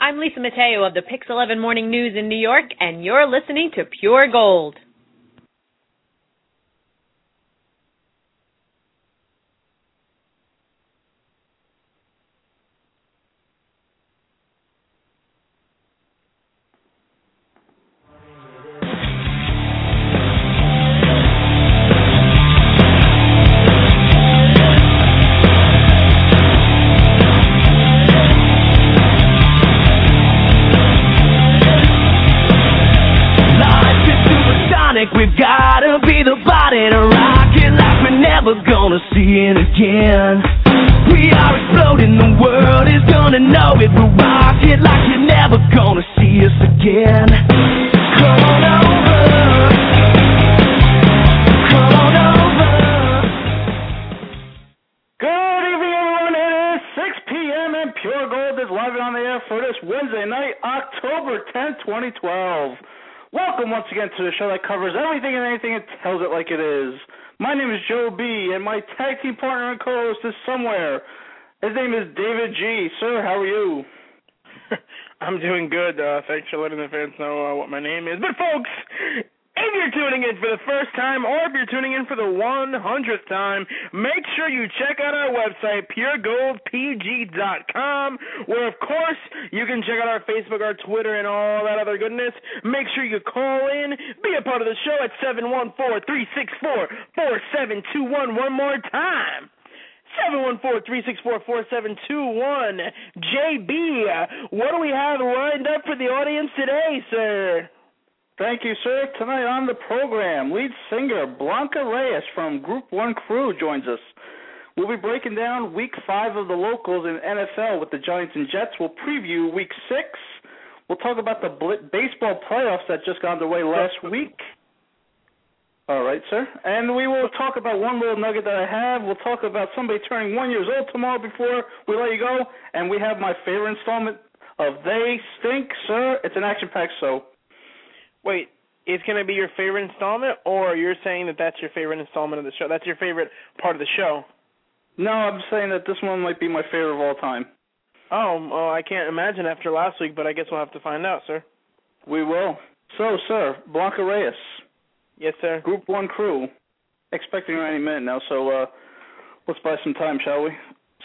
I'm Lisa Mateo of the Pix 11 Morning News in New York, and you're listening to Pure Gold. Show that covers everything and anything and tells it like it is. My name is Joe B, and my tag team partner and co-host is somewhere. His name is David G. Sir, how are you? I'm doing good. Uh, thanks for letting the fans know uh, what my name is. But folks, if you're tuning in for the first time or if you're tuning in for the 100th time, make sure you check out our website, puregoldpg.com, where, of course, you can check out our Facebook, our Twitter, and all that other goodness. Make sure you call in, be a part of the show at 714 364 4721. One more time. 714-364-4721. JB, what do we have lined up for the audience today, sir? Thank you, sir. Tonight on the program, lead singer Blanca Reyes from Group One Crew joins us. We'll be breaking down Week Five of the locals in NFL with the Giants and Jets. We'll preview Week Six. We'll talk about the baseball playoffs that just got underway last week. All right, sir. And we will talk about one little nugget that I have. We'll talk about somebody turning one years old tomorrow before we let you go. And we have my favorite installment of They Stink, sir. It's an action-packed show. Wait, it's going to be your favorite installment, or you're saying that that's your favorite installment of the show? That's your favorite part of the show? No, I'm saying that this one might be my favorite of all time. Oh, well, I can't imagine after last week, but I guess we'll have to find out, sir. We will. So, sir, Blanca Reyes, Yes, sir. Group One crew, expecting her any minute now. So, uh, let's buy some time, shall we?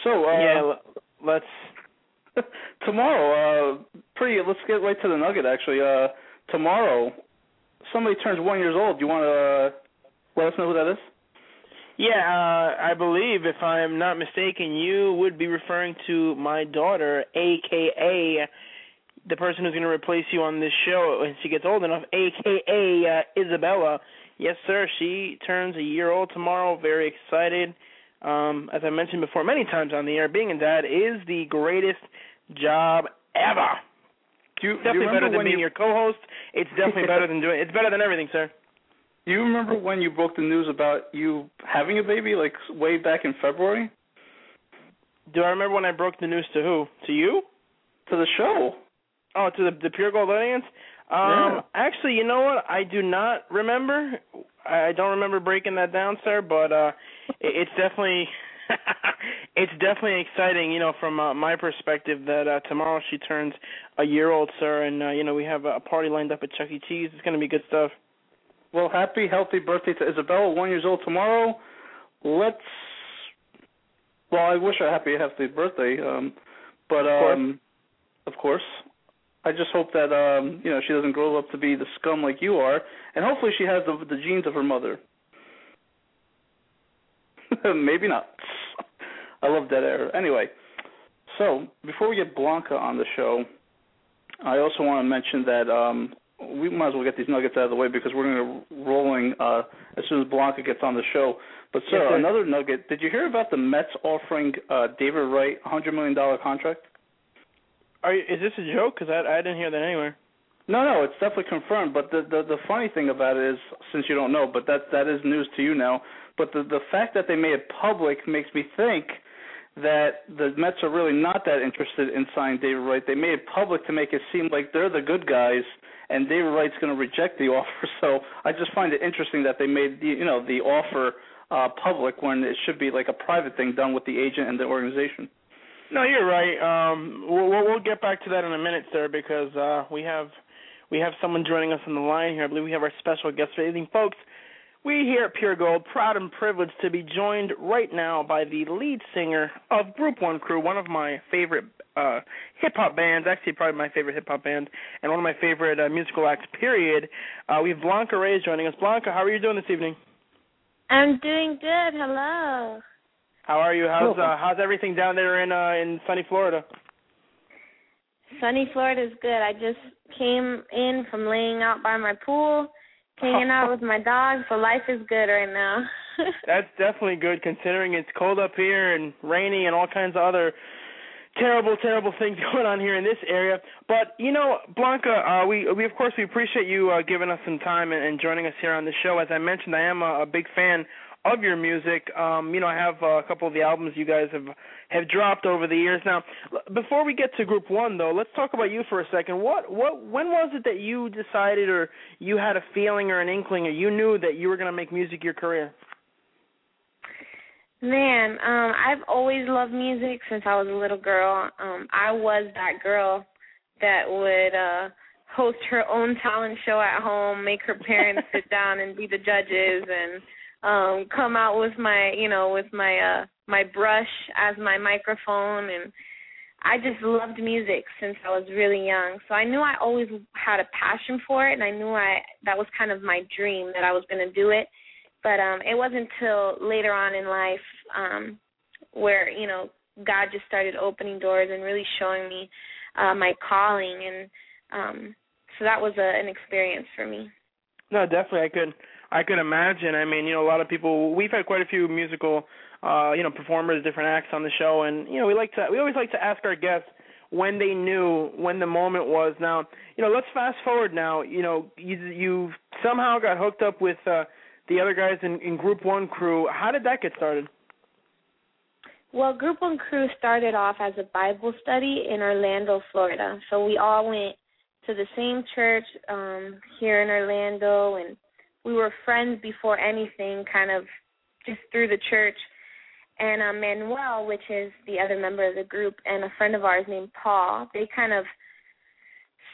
So, uh, yeah, l- let's. tomorrow, uh, pretty. Let's get right to the nugget. Actually, uh, tomorrow, somebody turns one years old. Do you want to uh, let us know who that is? Yeah, uh, I believe, if I'm not mistaken, you would be referring to my daughter, aka the person who's going to replace you on this show when she gets old enough, aka uh, Isabella. Yes, sir. She turns a year old tomorrow. Very excited. Um, as I mentioned before many times on the air, being a dad is the greatest job ever. Do you, Definitely you better than being you, your co-host. It's definitely better than doing. It's better than everything, sir. Do you remember when you broke the news about you having a baby, like way back in February? Do I remember when I broke the news to who? To you? To the show. Oh, to the the Pure Gold audience. Um, Yeah. actually, you know what? I do not remember. I don't remember breaking that down, sir. But uh, it's definitely, it's definitely exciting. You know, from uh, my perspective, that uh, tomorrow she turns a year old, sir, and uh, you know we have a party lined up at Chuck E. Cheese. It's gonna be good stuff. Well, happy, healthy birthday to Isabella, one years old tomorrow. Let's. Well, I wish her a happy, healthy birthday. Um, but course. um, of course, I just hope that um, you know she doesn't grow up to be the scum like you are, and hopefully she has the the genes of her mother. Maybe not. I love that air. Anyway, so before we get Blanca on the show, I also want to mention that um, we might as well get these nuggets out of the way because we're going to be rolling uh, as soon as Blanca gets on the show. But sir, Yes, sir. another nugget. Did you hear about the Mets offering uh, David Wright a hundred million dollar contract? Are you, is this a joke? Because I I didn't hear that anywhere. No, no, it's definitely confirmed. But the, the the funny thing about it is, since you don't know, but that that is news to you now. But the the fact that they made it public makes me think that the Mets are really not that interested in signing David Wright. They made it public to make it seem like they're the good guys, and David Wright's going to reject the offer. So I just find it interesting that they made the you know the offer uh public when it should be like a private thing done with the agent and the organization. No, you're right. Um, we'll, we'll get back to that in a minute, sir, because uh, we have we have someone joining us on the line here. I believe we have our special guest for evening, folks. We here at Pure Gold, proud and privileged to be joined right now by the lead singer of Group One Crew, one of my favorite uh, hip hop bands, actually probably my favorite hip hop band, and one of my favorite uh, musical acts. Period. Uh, we have Blanca Reyes joining us. Blanca, how are you doing this evening? I'm doing good. Hello. How are you? How's uh, how's everything down there in uh, in sunny Florida? Sunny Florida is good. I just came in from laying out by my pool hanging out with my dog, so life is good right now. That's definitely good considering it's cold up here and rainy and all kinds of other terrible, terrible things going on here in this area. But you know, Blanca, uh, we we of course we appreciate you uh, giving us some time and, and joining us here on the show. As I mentioned, I am a, a big fan of your music. Um, you know, I have uh, a couple of the albums you guys have have dropped over the years. Now, before we get to Group One, though, let's talk about you for a second. What what when was it that you decided, or you had a feeling, or an inkling, or you knew that you were going to make music your career? Man, um, I've always loved music since I was a little girl. Um, I was that girl that would uh host her own talent show at home, make her parents sit down and be the judges and um come out with my you know with my uh my brush as my microphone and I just loved music since I was really young. So I knew I always had a passion for it and I knew I that was kind of my dream that I was going to do it. But um it wasn't until later on in life um where, you know, God just started opening doors and really showing me uh my calling and um so that was a, an experience for me. No, definitely I could I could imagine. I mean, you know, a lot of people. We've had quite a few musical, uh, you know, performers, different acts on the show, and you know, we like to. We always like to ask our guests when they knew when the moment was. Now, you know, let's fast forward. Now, you know, you you somehow got hooked up with uh, the other guys in, in Group One Crew. How did that get started? Well, Group One Crew started off as a Bible study in Orlando, Florida. So we all went to the same church um here in Orlando and we were friends before anything, kind of just through the church. And uh, Manuel, which is the other member of the group, and a friend of ours named Paul, they kind of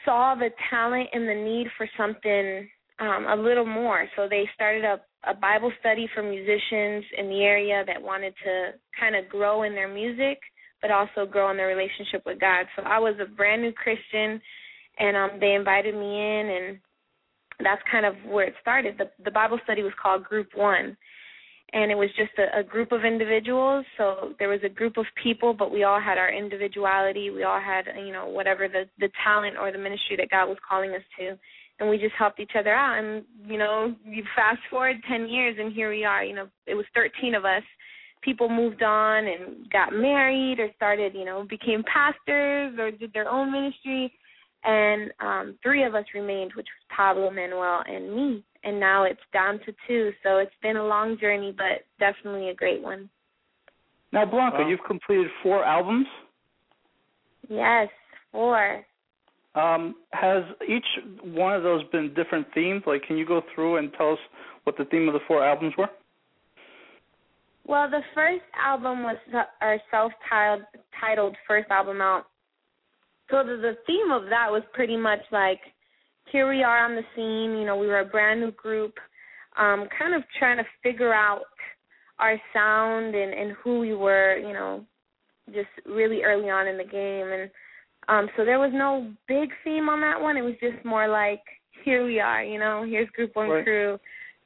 saw the talent and the need for something um, a little more. So they started up a Bible study for musicians in the area that wanted to kind of grow in their music, but also grow in their relationship with God. So I was a brand new Christian, and um, they invited me in, and that's kind of where it started. The the Bible study was called Group One, and it was just a, a group of individuals. So there was a group of people, but we all had our individuality. We all had you know whatever the the talent or the ministry that God was calling us to, and we just helped each other out. And you know, you fast forward ten years, and here we are. You know, it was thirteen of us. People moved on and got married or started, you know, became pastors or did their own ministry and um three of us remained, which was Pablo, Manuel, and me. And now it's down to two. So it's been a long journey, but definitely a great one. Now, Blanca, wow. you've completed four albums. Yes, four. Um, has each one of those been different themes? Like, can you go through and tell us what the theme of the four albums were? Well, the first album was our self-titled first album out so the, the theme of that was pretty much like here we are on the scene, you know, we were a brand new group, um, kind of trying to figure out our sound and, and who we were, you know, just really early on in the game and um so there was no big theme on that one. It was just more like here we are, you know, here's group one right. crew.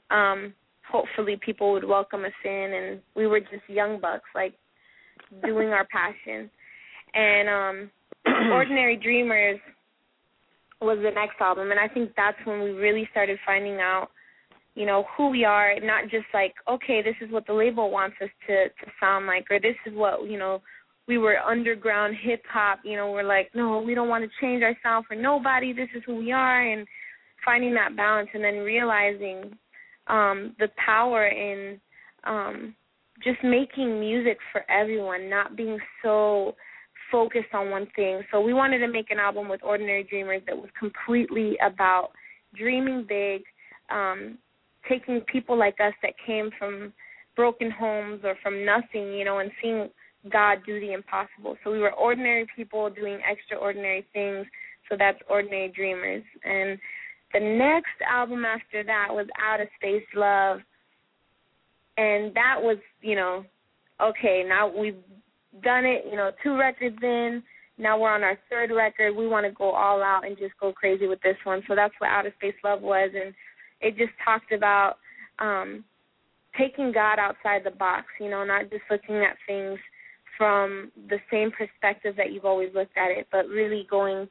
Um hopefully people would welcome us in and we were just young bucks like doing our passion. And um Ordinary Dreamers was the next album, and I think that's when we really started finding out, you know, who we are. Not just like, okay, this is what the label wants us to to sound like, or this is what you know. We were underground hip hop, you know. We're like, no, we don't want to change our sound for nobody. This is who we are, and finding that balance, and then realizing um the power in um just making music for everyone, not being so focused on one thing. So we wanted to make an album with Ordinary Dreamers that was completely about dreaming big, um, taking people like us that came from broken homes or from nothing, you know, and seeing God do the impossible. So we were ordinary people doing extraordinary things. So that's Ordinary Dreamers. And the next album after that was Outer Space Love. And that was, you know, okay, now we've done it, you know, two records in. Now we're on our third record. We want to go all out and just go crazy with this one. So that's what Outer Space Love was. And it just talked about um taking God outside the box, you know, not just looking at things from the same perspective that you've always looked at it, but really going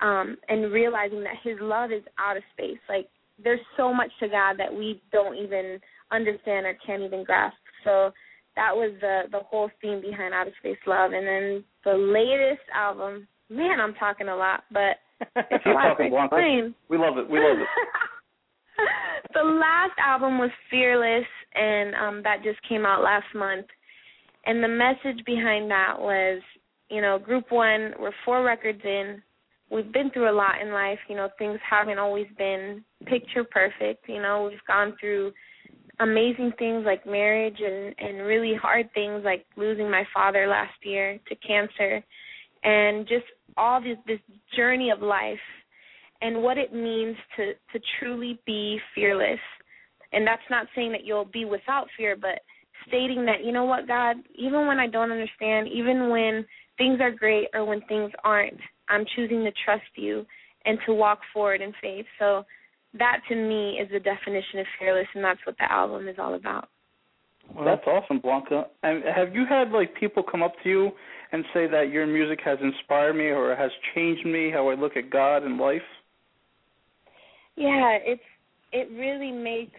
um and realizing that his love is out of space. Like there's so much to God that we don't even understand or can't even grasp. So that was the the whole theme behind Outer Space Love. And then the latest album, man, I'm talking a lot, but it's a lot to explain. We love it. We love it. the last album was Fearless, and um that just came out last month. And the message behind that was, you know, Group One, we're four records in. We've been through a lot in life. You know, things haven't always been picture perfect. You know, we've gone through amazing things like marriage and and really hard things like losing my father last year to cancer and just all this this journey of life and what it means to to truly be fearless. And that's not saying that you'll be without fear but stating that you know what God even when I don't understand even when things are great or when things aren't I'm choosing to trust you and to walk forward in faith. So that to me is the definition of fearless and that's what the album is all about well, that's awesome, Blanca. And have you had like people come up to you and say that your music has inspired me or has changed me how I look at God and life? Yeah, it's it really makes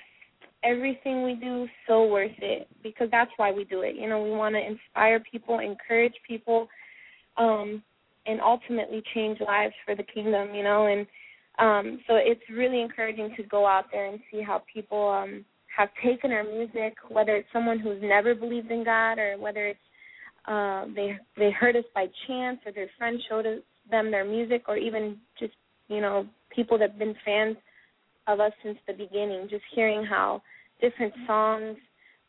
everything we do so worth it because that's why we do it. You know, we want to inspire people, encourage people, um, and ultimately change lives for the kingdom. You know, and um, so it's really encouraging to go out there and see how people um, have taken our music, whether it's someone who's never believed in God or whether it's uh, they they heard us by chance or their friend showed us, them their music or even just you know people that've been fans of us since the beginning, just hearing how different songs,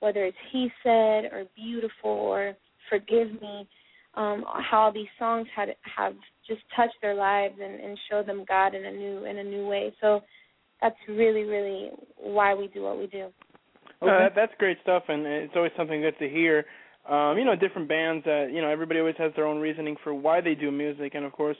whether it's He Said or Beautiful or Forgive Me, um, how these songs had have just touch their lives and, and showed them God in a new in a new way. So that's really, really why we do what we do. Okay. Uh, that's great stuff, and it's always something good to hear. Um, you know, different bands that you know everybody always has their own reasoning for why they do music, and of course,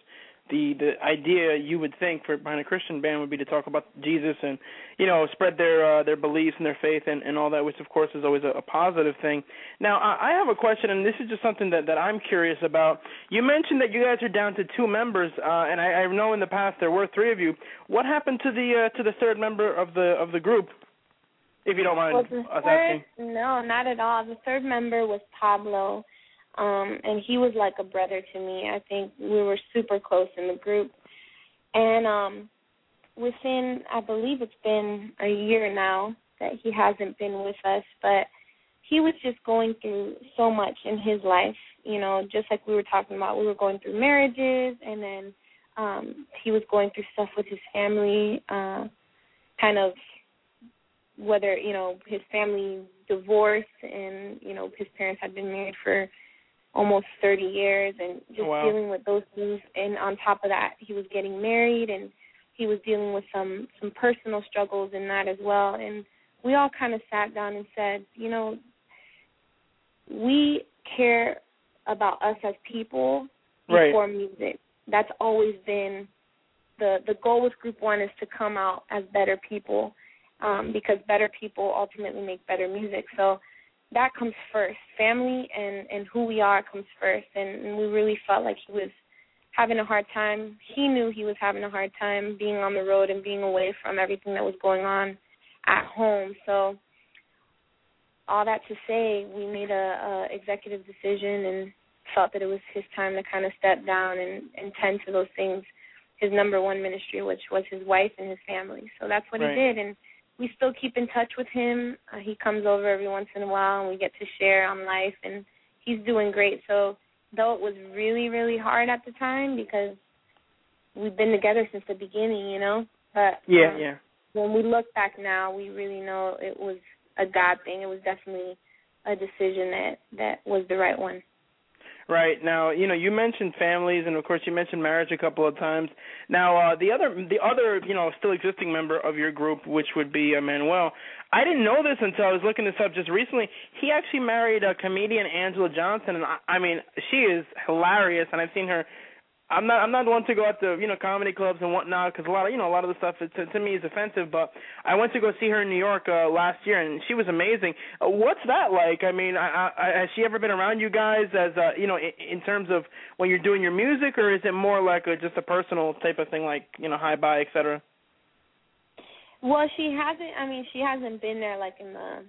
the the idea you would think for behind a Christian band would be to talk about Jesus and you know spread their uh, their beliefs and their faith and, and all that, which of course is always a, a positive thing. Now I, I have a question, and this is just something that that I'm curious about. You mentioned that you guys are down to two members, uh, and I, I know in the past there were three of you. What happened to the uh, to the third member of the of the group? If you don't mind well, us third, asking. No, not at all. The third member was Pablo um and he was like a brother to me. I think we were super close in the group. And um within I believe it's been a year now that he hasn't been with us, but he was just going through so much in his life, you know, just like we were talking about. We were going through marriages and then um he was going through stuff with his family, uh kind of whether, you know, his family divorced and, you know, his parents had been married for almost 30 years and just oh, wow. dealing with those things and on top of that he was getting married and he was dealing with some some personal struggles in that as well and we all kind of sat down and said you know we care about us as people before right. music that's always been the the goal with group 1 is to come out as better people um because better people ultimately make better music so that comes first. Family and and who we are comes first, and, and we really felt like he was having a hard time. He knew he was having a hard time being on the road and being away from everything that was going on at home. So all that to say, we made a, a executive decision and felt that it was his time to kind of step down and, and tend to those things, his number one ministry, which was his wife and his family. So that's what right. he did, and we still keep in touch with him. Uh, he comes over every once in a while, and we get to share on life, and he's doing great. So though it was really really hard at the time because we've been together since the beginning, you know. But yeah, um, yeah. When we look back now, we really know it was a God thing. It was definitely a decision that that was the right one. Right now, you know, you mentioned families, and of course, you mentioned marriage a couple of times. Now, uh, the other, the other, you know, still existing member of your group, which would be uh, Manuel. I didn't know this until I was looking this up just recently. He actually married a comedian, Angela Johnson, and I, I mean, she is hilarious, and I've seen her I'm not I'm not the one to go out to you know comedy clubs and whatnot because a lot of you know a lot of the stuff to, to me is offensive. But I went to go see her in New York uh, last year and she was amazing. Uh, what's that like? I mean, I, I, has she ever been around you guys as uh, you know in, in terms of when you're doing your music, or is it more like a, just a personal type of thing, like you know hi bye etc. Well, she hasn't. I mean, she hasn't been there like in the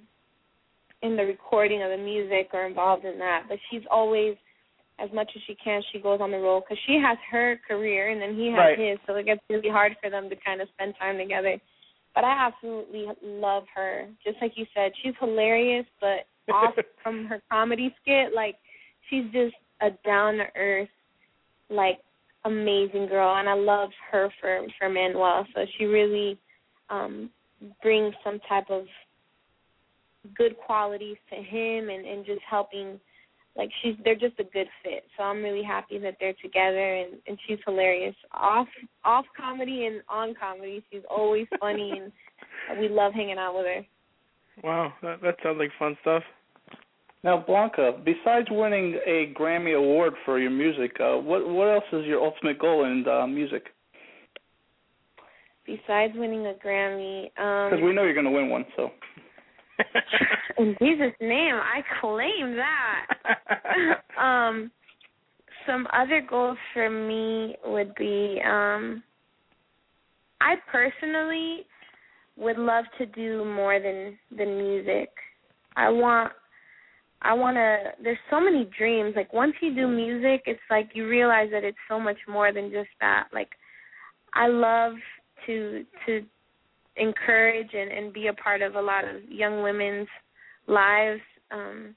in the recording of the music or involved in that, but she's always as much as she can. She goes on the road because she has her career and then he has right. his, so it gets really hard for them to kind of spend time together. But I absolutely love her. Just like you said, she's hilarious, but off from her comedy skit, like she's just a down to earth, like amazing girl, and I love her for for Manuel. So she really um brings some type of good qualities to him and and just helping like she's they're just a good fit. So I'm really happy that they're together and and she's hilarious off off comedy and on comedy. She's always funny and we love hanging out with her. Wow, that that sounds like fun stuff. Now, Blanca, besides winning a Grammy award for your music, uh, what what else is your ultimate goal in uh, music? Besides winning a Grammy, because um, we know you're going to win one, so. In Jesus' name, I claim that. um, some other goals for me would be um, I personally would love to do more than than music. I want I want to there's so many dreams. Like once you do music, it's like you realize that it's so much more than just that. Like I love to to encourage and, and be a part of a lot of young women's lives. Um,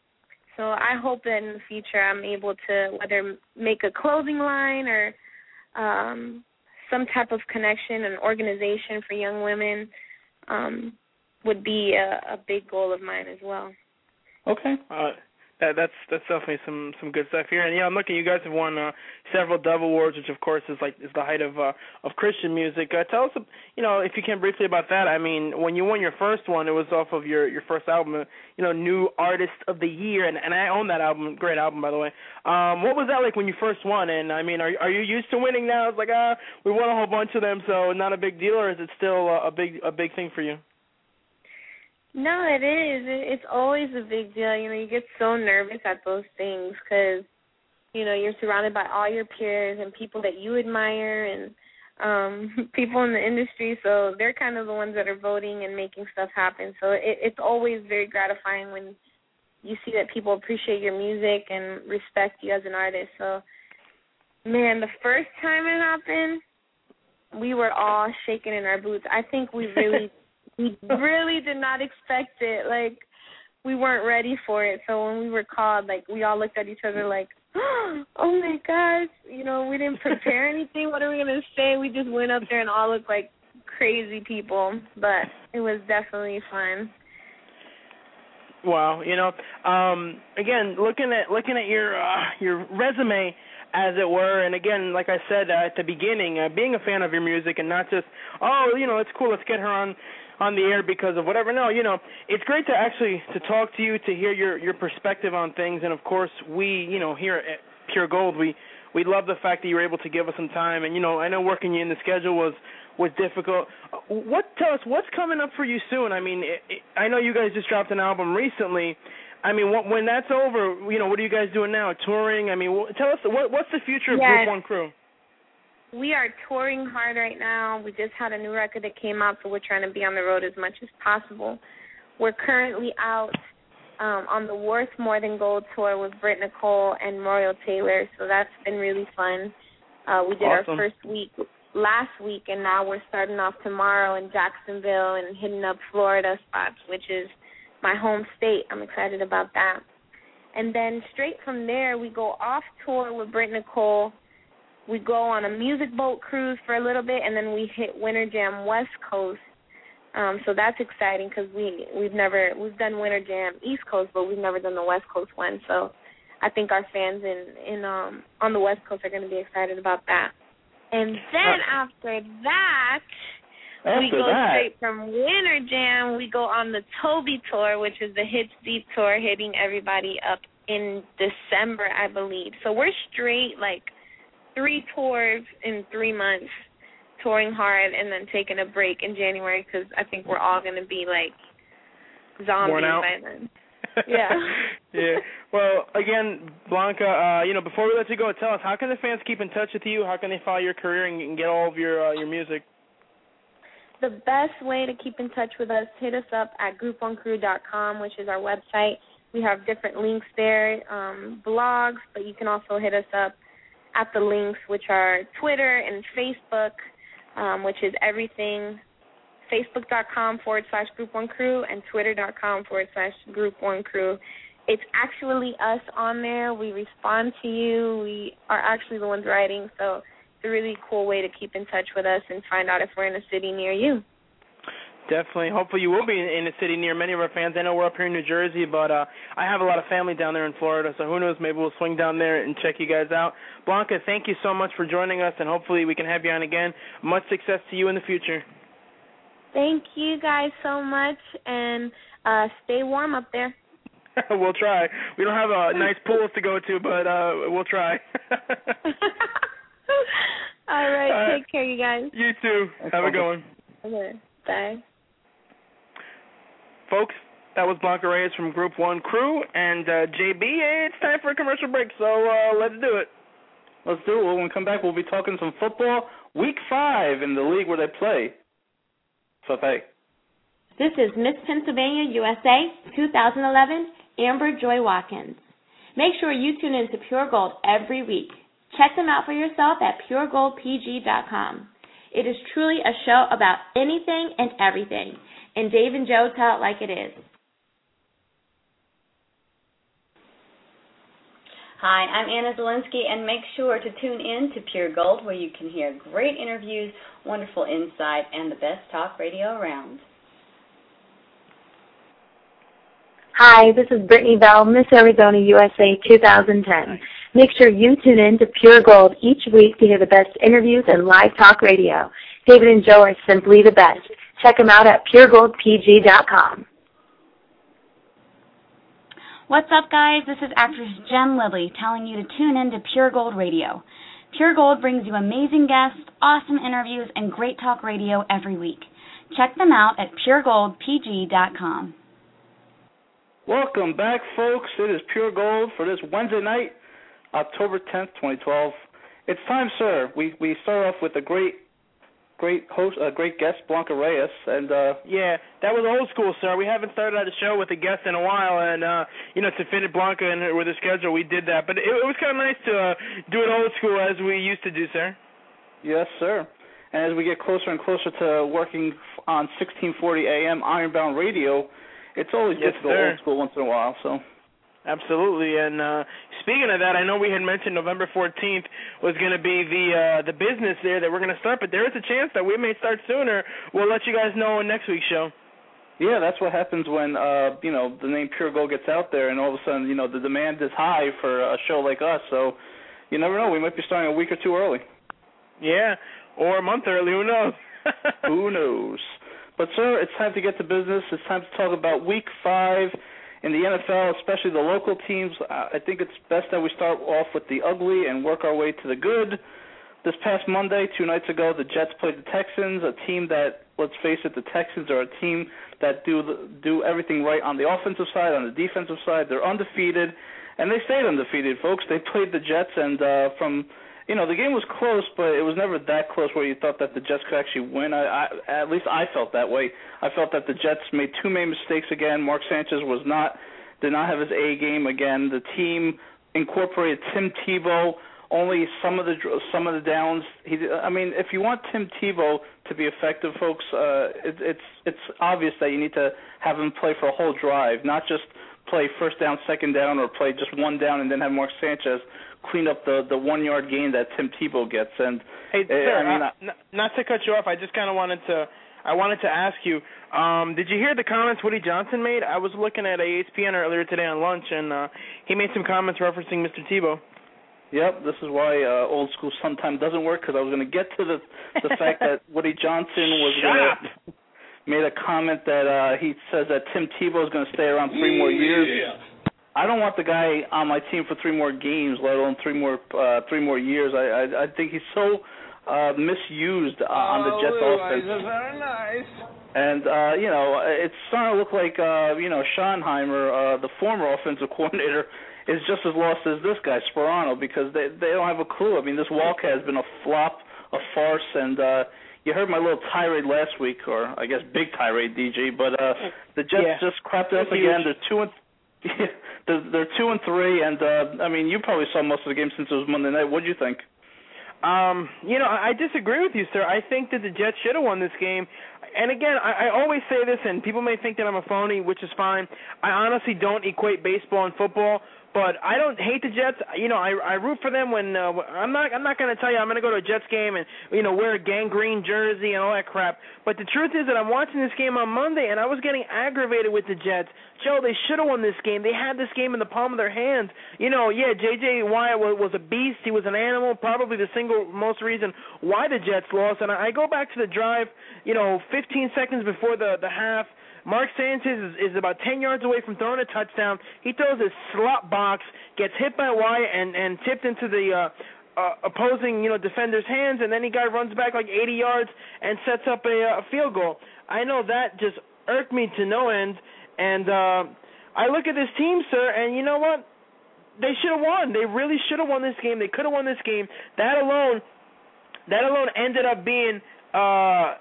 so I hope that in the future I'm able to whether make a clothing line or um, some type of connection, an organization for young women um, would be a, a big goal of mine as well. Okay. Uh, that, that's that's definitely some some good stuff here. And yeah, I'm looking. You guys have won uh, several Dove Awards, which of course is like is the height of uh, of Christian music. Uh, tell us, you know, if you can briefly about that. I mean, when you won your first one, it was off of your your first album, uh, you know, New Artist of the Year, and and I own that album. Great album, by the way. Um, what was that like when you first won? And I mean, are are you used to winning now? It's like ah, we won a whole bunch of them, so not a big deal, or is it still a, a big a big thing for you? No, it is. It's always a big deal. You know, you get so nervous at those things because, you know, you're surrounded by all your peers and people that you admire and um people in the industry. So they're kind of the ones that are voting and making stuff happen. So it, it's always very gratifying when you see that people appreciate your music and respect you as an artist. So, man, the first time it happened, we were all shaking in our boots. I think we really we really did not expect it. Like we weren't ready for it. So when we were called, like we all looked at each other like, oh my gosh, you know, we didn't prepare anything. What are we gonna say? We just went up there and all looked like crazy people, but it was definitely fun. Wow, you know, um, again, looking at looking at your uh, your resume, as it were. And again, like I said uh, at the beginning, uh, being a fan of your music and not just, oh, you know, it's cool, let's get her on on the air because of whatever. No, you know, it's great to actually to talk to you, to hear your your perspective on things, and of course, we, you know, here at Pure Gold, we we love the fact that you were able to give us some time. And you know, I know working you in the schedule was was difficult. What tell us what's coming up for you soon? I mean, it, it, I know you guys just dropped an album recently. I mean, what, when that's over, you know, what are you guys doing now? Touring? I mean, wh- tell us what, what's the future of Yes. Group One Crew? We are touring hard right now. We just had a new record that came out, so we're trying to be on the road as much as possible. We're currently out um, on the Worth More Than Gold tour with Britt Nicole and Moriel Taylor, so that's been really fun. Uh, we did Awesome. our first week last week, and now we're starting off tomorrow in Jacksonville and hitting up Florida spots, which is my home state. I'm excited about that. And then straight from there, we go off tour with Britt Nicole. We go on a music boat cruise for a little bit, and then we hit Winter Jam West Coast. Um, so that's exciting because we we've never we've done Winter Jam East Coast, but we've never done the West Coast one. So I think our fans in in um on the West Coast are going to be excited about that. And then uh, after that, after we go that. straight from Winter Jam. We go on the Toby tour, which is the Hits Deep tour, hitting everybody up in December, I believe. So we're straight like three tours in three months, touring hard, and then taking a break in January because I think we're all going to be like zombies by then. Yeah. yeah. Well, again, Blanca, uh, you know, before we let you go, tell us how can the fans keep in touch with you? How can they follow your career and get all of your uh, your music? The best way to keep in touch with us, hit us up at grouponecrew.com, which is our website. We have different links there, um, blogs, but you can also hit us up at the links, which are Twitter and Facebook, um, which is everything facebook.com forward slash group one crew and twitter.com forward slash group one crew. It's actually us on there. We respond to you. We are actually the ones writing, so it's a really cool way to keep in touch with us and find out if we're in a city near you. Definitely. Hopefully, you will be in a city near many of our fans. I know we're up here in New Jersey, but uh I have a lot of family down there in Florida, so who knows? Maybe we'll swing down there and check you guys out. Blanca, thank you so much for joining us, and hopefully we can have you on again. Much success to you in the future. Thank you guys so much, and uh stay warm up there. we'll try. We don't have a nice pool to go to, but uh we'll try. All right, take care, you guys. You too. have a good one. Okay, bye. Folks, that was Blanca Reyes from Group One Crew, and uh JB. It's time for a commercial break, so uh let's do it. Let's do it. When we come back, we'll be talking some football. Week five in the league where they play. So hey. This is Miss Pennsylvania USA 2011, Amber Joy Watkins. Make sure you tune in to Pure Gold every week. Check them out for yourself at puregoldpg.com. It is truly a show about anything and everything, and Dave and Joe tell it like it is. Hi, I'm Anna Zelinsky, and make sure to tune in to Pure Gold, where you can hear great interviews, wonderful insight, and the best talk radio around. Hi, this is Brittany Bell, Miss Arizona USA 2010. Make sure you tune in to Pure Gold each week to hear the best interviews and live talk radio. David and Joe are simply the best. Check them out at puregoldpg.com. What's up, guys? This is actress Jen Lilly telling you to tune in to Pure Gold Radio. Pure Gold brings you amazing guests, awesome interviews, and great talk radio every week. Check them out at puregoldpg.com. Welcome back, folks. It is Pure Gold for this Wednesday night, October 10th, 2012. It's time, sir. We we start off with a great great host, a uh, great guest, Blanca Reyes, and uh yeah, that was old school, sir. We haven't started out a show with a guest in a while, and uh you know to fit in Blanca and with the schedule, we did that. But it, it was kind of nice to uh, do it old school as we used to do, sir. Yes, sir. And as we get closer and closer to working on 1640 AM Ironbound Radio, it's always yes, good to go old school once in a while. So. Absolutely. And uh speaking of that, I know we had mentioned November 14th was going to be the uh the business there that we're going to start, but there is a chance that we may start sooner. We'll let you guys know in next week's show. Yeah, that's what happens when uh, you know, the name Pure Gold gets out there and all of a sudden, you know, the demand is high for a show like us. So, you never know, we might be starting a week or two early. Yeah, or a month early, who knows? who knows? But sir, it's time to get to business. It's time to talk about week 5 in the NFL, especially the local teams, I think it's best that we start off with the ugly and work our way to the good. This past Monday, two nights ago, the Jets played the Texans, a team that, let's face it, the Texans are a team that do do everything right on the offensive side, on the defensive side. They're undefeated, and they stayed undefeated, folks. They played the Jets, and uh, from you know the game was close, but it was never that close where you thought that the Jets could actually win. I, I at least I felt that way. I felt that the Jets made two main mistakes again. Mark Sanchez was not did not have his A game again. The team incorporated Tim Tebow. Only some of the some of the downs. He, I mean, if you want Tim Tebow to be effective, folks, uh, it, it's it's obvious that you need to have him play for a whole drive, not just play first down, second down, or play just one down and then have Mark Sanchez clean up the the one yard gain that Tim Tebow gets. And hey, uh, sir, I mean, uh, n- not to cut you off, I just kind of wanted to I wanted to ask you, um, did you hear the comments Woody Johnson made? I was looking at ESPN earlier today on lunch, and uh, he made some comments referencing Mr. Tebow. Yep, this is why uh, old school sometimes doesn't work because I was going to get to the the fact that Woody Johnson was gonna, made a comment that uh, he says that Tim Tebow is going to stay around three more years. I don't want the guy on my team for three more games, let alone three more uh, three more years. I I, I think he's so uh, misused uh, on the Jets offense. oh, offense. very nice. And uh, you know, it's starting to look like uh, you know Schottenheimer, uh, the former offensive coordinator, is just as lost as this guy Sparano because they they don't have a clue. I mean, this Wildcat has been a flop, a farce, and uh, you heard my little tirade last week, or I guess big tirade, DG. But uh, the Jets Yeah. just it up again. They're two and they're, they're two and three, and uh, I mean, you probably saw most of the game since it was Monday night. What would you think? Um, you know, I I disagree with you, sir. I think that the Jets should have won this game. And again, I, I always say this, and people may think that I'm a phony, which is fine. I honestly don't equate baseball and football, but I don't hate the Jets. You know, I I root for them when uh, I'm not I'm not going to tell you I'm going to go to a Jets game and you know wear a gangrene jersey and all that crap. But the truth is that I'm watching this game on Monday, and I was getting aggravated with the Jets. Joe, they should have won this game. They had this game in the palm of their hands. You know, yeah, J.J. Wyatt was, a beast. He was an animal. Probably the single most reason why the Jets lost. And I go back to the drive. You know, 15 seconds before the the half. Mark Sanchez is, is about 10 yards away from throwing a touchdown. He throws his slot box, gets hit by Wyatt, and and tipped into the uh, uh, opposing you know defender's hands, and then he guy runs back like 80 yards and sets up a, a field goal. I know that just irked me to no end, and uh, I look at this team, sir, and you know what? They should have won. They really should have won this game. They could have won this game. That alone, that alone ended up being, uh,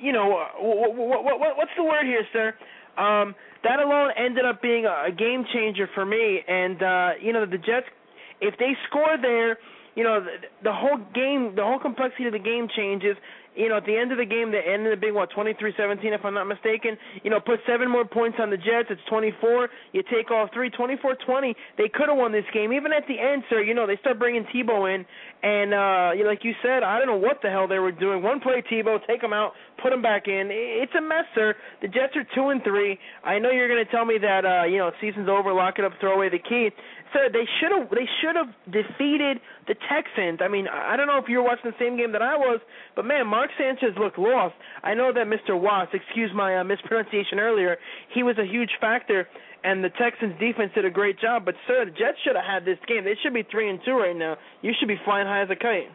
you know, what, what, what, what's the word here, sir? Um, that alone ended up being a, a game changer for me. And uh, you know, the Jets, if they score there, you know, the, the whole game, the whole complexity of the game changes. You know, at the end of the game, they ended up being what 23-17, if I'm not mistaken. You know, put seven more points on the Jets. It's 24. You take off three, 24-20. They could have won this game. Even at the end, sir, you know, they start bringing Tebow in, and uh, like you said, I don't know what the hell they were doing. One play Tebow, take him out, put him back in. It's a mess, sir. The Jets are two and three. I know you're going to tell me that uh, you know season's over, lock it up, throw away the key. Sir, they should have they should have defeated the Texans. I mean, I I don't know if you were watching the same game that I was, but man, Mark Sanchez looked lost. I know that Mr. Watts, excuse my uh, mispronunciation earlier, he was a huge factor, and the Texans defense did a great job. But sir, the Jets should have had this game. They should be three and two right now. You should be flying high as a kite.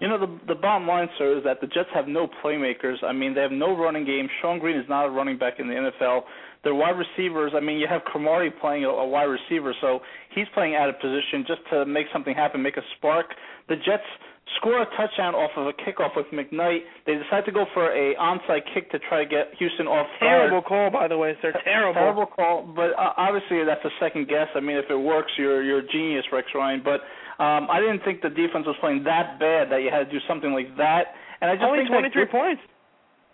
You know, the the bottom line, sir, is that the Jets have no playmakers. I mean, they have no running game. Shonn Greene is not a running back in the NFL. Their wide receivers, I mean, you have Cromartie playing a, a wide receiver, so he's playing out of position just to make something happen, make a spark. The Jets score a touchdown off of a kickoff with McKnight. They decide to go for a onside kick to try to get Houston off guard. Terrible call, by the way, sir. Terrible. Terrible call, but uh, obviously that's a second guess. I mean, if it works, you're you're a genius, Rex Ryan. But um, I didn't think the defense was playing that bad that you had to do something like that. And I just Only think 23 good- points.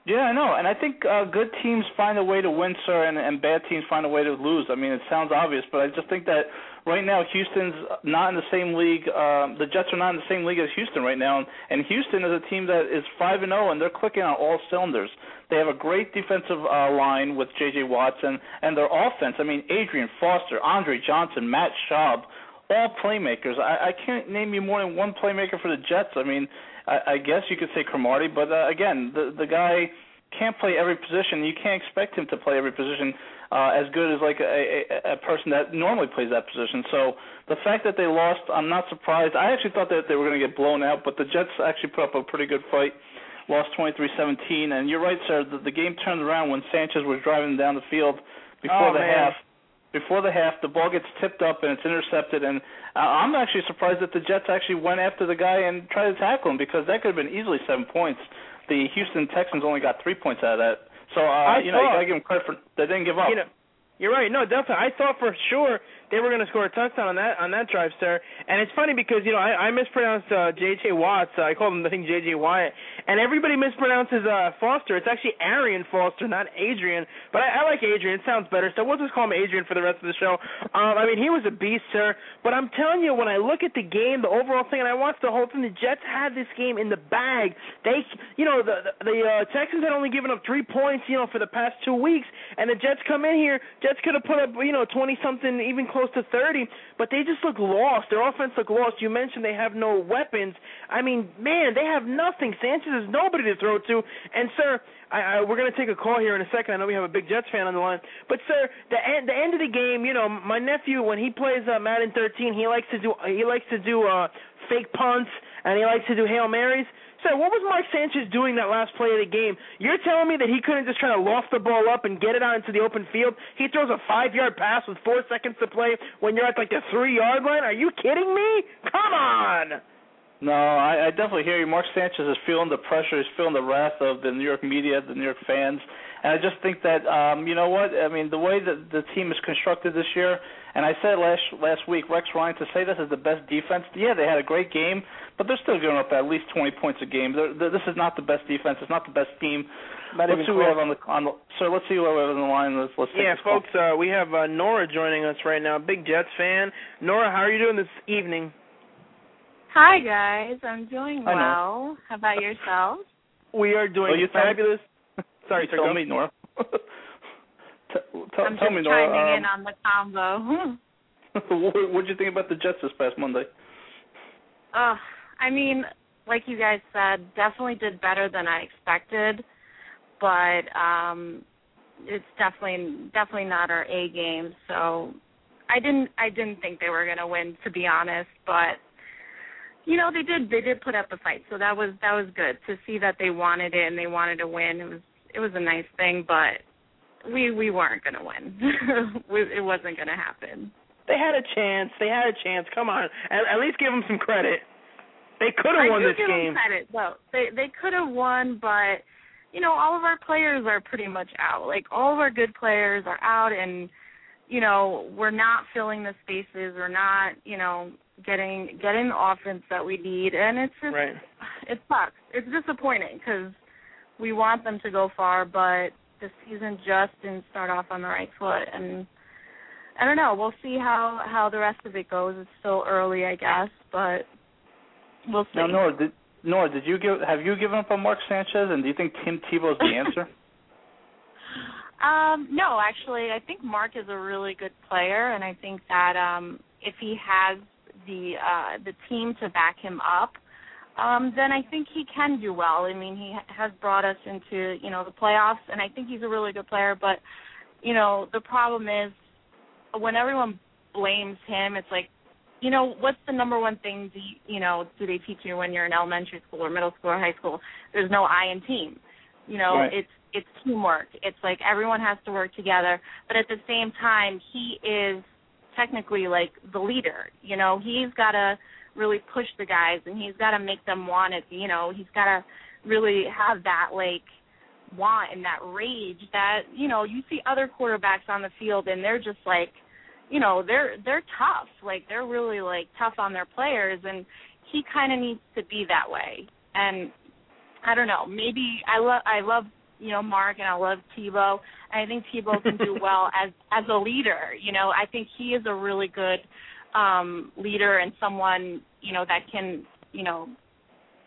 Yeah, I know, and I think uh, good teams find a way to win, sir, and, and bad teams find a way to lose. I mean, it sounds obvious, but I just think that right now Houston's not in the same league. Um, the Jets are not in the same league as Houston right now, and, Houston is a team that is five and zero, and they're clicking on all cylinders. They have a great defensive uh, line with J.J. Watson, and their offense. I mean, Adrian Foster, Andre Johnson, Matt Schaub, all playmakers. I, I can't name you more than one playmaker for the Jets. I mean, I, I guess you could say Cromartie, but uh, again, the the guy can't play every position. You can't expect him to play every position uh, as good as like a, a, a person that normally plays that position. So the fact that they lost, I'm not surprised. I actually thought that they were going to get blown out, but the Jets actually put up a pretty good fight. Lost 23-17, and you're right, sir. The, the game turned around when Sanchez was driving down the field before Oh, the man. half before the half, the ball gets tipped up and it's intercepted. And uh, I'm actually surprised that the Jets actually went after the guy and tried to tackle him because that could have been easily seven points. The Houston Texans only got three points out of that. So uh, I you know you thought- gotta give them credit for they didn't give up. You know, You're right. No, definitely. I thought for sure they were going to score a touchdown on that on that drive, sir. And it's funny because you know I, I mispronounced uh, J.J. Watts. I called him I think J.J. Wyatt, and everybody mispronounces uh, Foster. It's actually Arian Foster, not Adrian. But I, I like Adrian. It sounds better, so we'll just call him Adrian for the rest of the show. Um, I mean, he was a beast, sir. But I'm telling you, when I look at the game, the overall thing, and I watched the whole thing, the Jets had this game in the bag. They, you know, the the, the uh, Texans had only given up three points, you know, for the past two weeks, and the Jets come in here. Jets could have put up, you know, 20 something, even close to 30, but they just look lost. Their offense look lost. You mentioned they have no weapons. I mean, man, they have nothing. Sanchez is nobody to throw to. And sir, I, I, we're going to take a call here in a second. I know we have a big Jets fan on the line, but sir, the end the end of the game, you know, my nephew when he plays uh, Madden 13, he likes to do he likes to do uh fake punts and he likes to do hail marys. Sir, what was Mark Sanchez doing that last play of the game? You're telling me that he couldn't just try to loft the ball up and get it out into the open field? He throws a five yard pass with four seconds to play when you're at like the three yard line? Are you kidding me? Come on! No, I, I definitely hear you. Mark Sanchez is feeling the pressure. He's feeling the wrath of the New York media, the New York fans, and I just think that um, you know what? I mean, the way that the team is constructed this year, and I said last last week, Rex Ryan to say this is the best defense. Yeah, they had a great game, but they're still giving up at least 20 points a game. They're, they're, this is not the best defense. It's not the best team. Not let's see who we have on the on the. Sir, let's see who we have on the line. Let's let's Yeah, call. folks, uh, we have uh, Nora joining us right now, big Jets fan. Nora, how are you doing this evening? Hi guys, I'm doing well. How about yourselves? We are doing Oh, you tell- fabulous. Sorry, You sir. tell go. me, Nora. T- tell, I'm tell just me, Nora. chiming um, in on the combo. what what'd you think about the Jets this past Monday? Ugh, I mean, like you guys said, definitely did better than I expected, but um it's definitely definitely not our A game. So I didn't I didn't think they were gonna win to be honest, but you know they did they did put up a fight, so that was that was good to see that they wanted it and they wanted to win. It was it was a nice thing, but we we weren't gonna win. we, it wasn't gonna happen. They had a chance. They had a chance. Come on, at, at least give them some credit. They could have won this give game. them credit though. They they could have won, but you know all of our players are pretty much out. Like all of our good players are out, and you know we're not filling the spaces. We're not you know getting getting the offense that we need, and it's just Right. it sucks. It's disappointing because we want them to go far, but the season just didn't start off on the right foot, and I don't know. We'll see how how the rest of it goes. It's still early, I guess, but we'll see. Now, Nora, did Nora, did you give have you given up on Mark Sanchez, and do you think Tim Tebow's the answer? Um, no, actually, I think Mark is a really good player, and I think that um, if he has the uh, the team to back him up, um, then I think he can do well. I mean, he has brought us into you know the playoffs, and I think he's a really good player. But you know, the problem is when everyone blames him, it's like, you know, what's the number one thing do you, you know do they teach you when you're in elementary school or middle school or high school? There's no I in team. You know, Right. it's it's teamwork. It's like everyone has to work together, but at the same time, he is technically like the leader. You know, he's got to really push the guys, and he's got to make them want it. You know, he's got to really have that like want and that rage that you know you see other quarterbacks on the field, and they're just like, you know, they're they're tough. Like they're really like tough on their players, and he kind of needs to be that way. And I don't know. Maybe I love I love you know Mark and I love Tebow. And I think Tebow can do well as as a leader. You know, I think he is a really good um leader and someone you know that can you know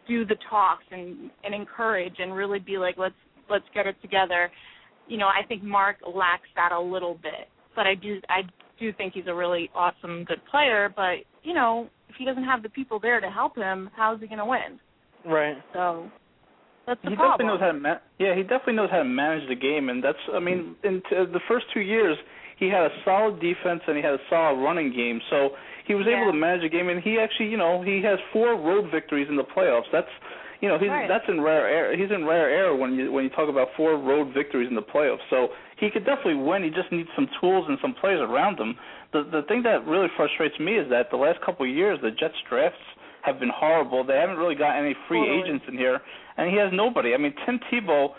do the talks and and encourage and really be like let's let's get it together. You know, I think Mark lacks that a little bit, but I do I do think he's a really awesome good player. But you know, if he doesn't have the people there to help him, how's he going to win? Right. So that's the he problem. definitely knows how to ma- yeah he definitely knows how to manage the game and that's I mean in t- uh, the first two years he had a solid defense and he had a solid running game so he was able to manage the game and he actually you know he has four road victories in the playoffs that's you know he's Right. that's in rare air he's in rare air when you when you talk about four road victories in the playoffs so he could definitely win he just needs some tools and some players around him the the thing that really frustrates me is that the last couple of years the Jets drafts have been horrible. They haven't really got any free Totally. agents in here, and he has nobody. I mean, Tim Tebow,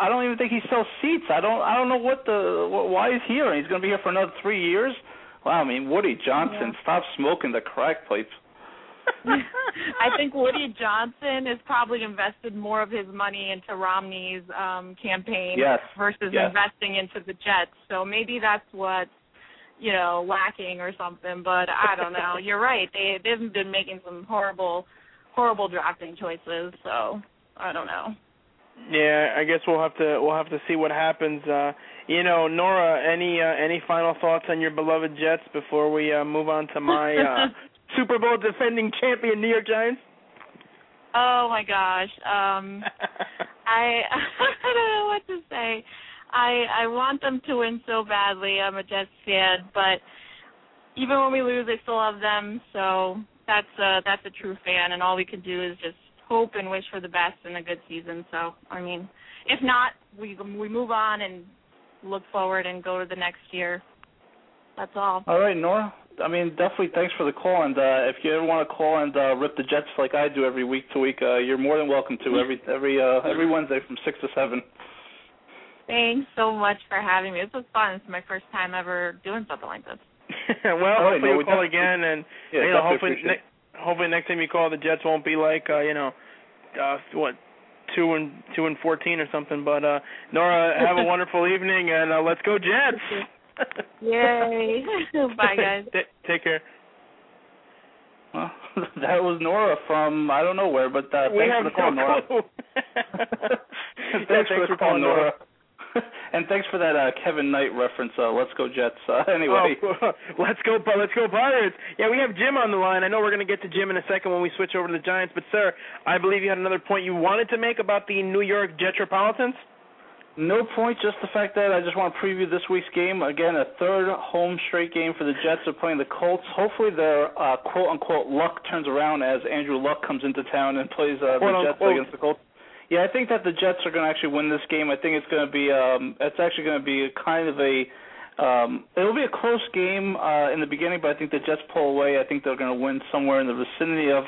I don't even think he sells seats. I don't. I don't know what the what, why he's here. and He's going to be here for another three years. Wow. I mean, Woody Johnson, Yeah. stop smoking the crack pipes. I think Woody Johnson has probably invested more of his money into Romney's um campaign Yes. versus Yes. investing into the Jets. So maybe that's what's you know lacking or something. But I don't know. You're right. They they've been making some horrible horrible drafting choices. So I don't know. Yeah, I guess we'll have to we'll have to see what happens. Uh, you know, Nora, any uh, any final thoughts on your beloved Jets before we uh, move on to my uh, Super Bowl defending champion New York Giants? Oh my gosh. Um I I don't know what to say. I I want them to win so badly. I'm a Jets fan, but even when we lose, I still love them. So that's uh that's a true fan, and all we can do is just hope and wish for the best and a good season. So I mean, if not, we we move on and look forward and go to the next year. That's all. All right, Nora. I mean, definitely thanks for the call. And uh, if you ever want to call and uh, rip the Jets like I do every week to week, uh, you're more than welcome to every every uh, every Wednesday from six to seven. Thanks so much for having me. This was fun. It's my first time ever doing something like this. well, All right, hopefully no, you'll we call definitely- again, and Yeah, you know, hopefully, appreciate ne- hopefully next time you call, the Jets won't be like uh, you know, uh, what two and two and fourteen or something. But uh, Nora, have a wonderful evening, and uh, let's go Jets. Yay. Bye, guys. Ta- take care. Well, that was Nora from I don't know where, but uh, thanks for the call, no Nora. clue. thanks, thanks for for the call, calling, Nora. and thanks for that uh, Kevin Knight reference. Uh, let's go Jets. Uh, anyway, Oh, let's go, let's go Pirates. Yeah, we have Jim on the line. I know we're going to get to Jim in a second when we switch over to the Giants, but sir, I believe you had another point you wanted to make about the New York Jetropolitans. no point. Just the fact that I just want to preview this week's game. Again, a third home straight game for the Jets. They're playing the Colts. Hopefully, their uh, quote unquote luck turns around as Andrew Luck comes into town and plays uh, the Jets against the Colts. Yeah, I think that the Jets are going to actually win this game. I think it's going to be um it's actually going to be a kind of a um it'll be a close game uh in the beginning, but I think the Jets pull away. I think they're going to win somewhere in the vicinity of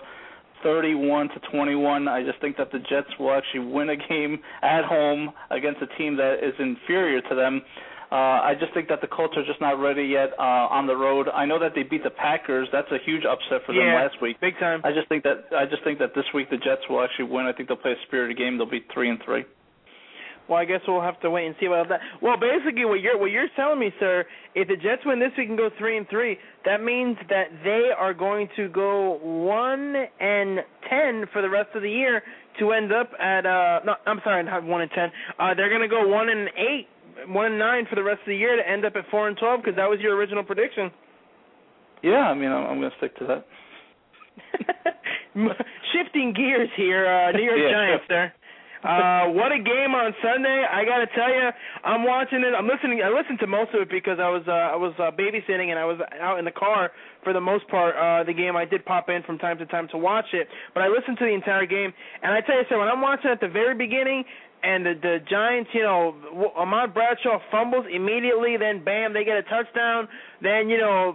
31 to 21. I just think that the Jets will actually win a game at home against a team that is inferior to them. Uh, I just think that the Colts are just not ready yet uh, on the road. I know that they beat the Packers. That's a huge upset for them Yeah. last week. Big time. I just think that I just think that this week the Jets will actually win. I think they'll play a spirited game. They'll be three and three. Well, I guess we'll have to wait and see about that. Well, basically, what you're what you're telling me, sir, if the Jets win this week and go three and three, that means that they are going to go one and ten for the rest of the year to end up at uh no, I'm sorry, not one and ten. Uh, they're going to go one and eight, one and nine for the rest of the year to end up at four and twelve because that was your original prediction. Yeah, I mean I'm, I'm going to stick to that. Shifting gears here, uh, New York Yeah, Giants, sure. sir. Uh, what a game on Sunday! I gotta tell you, I'm watching it. I'm listening. I listened to most of it because I was uh, I was uh, babysitting and I was out in the car for the most part. Uh, the game I did pop in from time to time to watch it, but I listened to the entire game. And I tell you, sir, when I'm watching at the very beginning, and the the Giants, you know, Ahmad Bradshaw fumbles immediately, then bam, they get a touchdown. Then you know,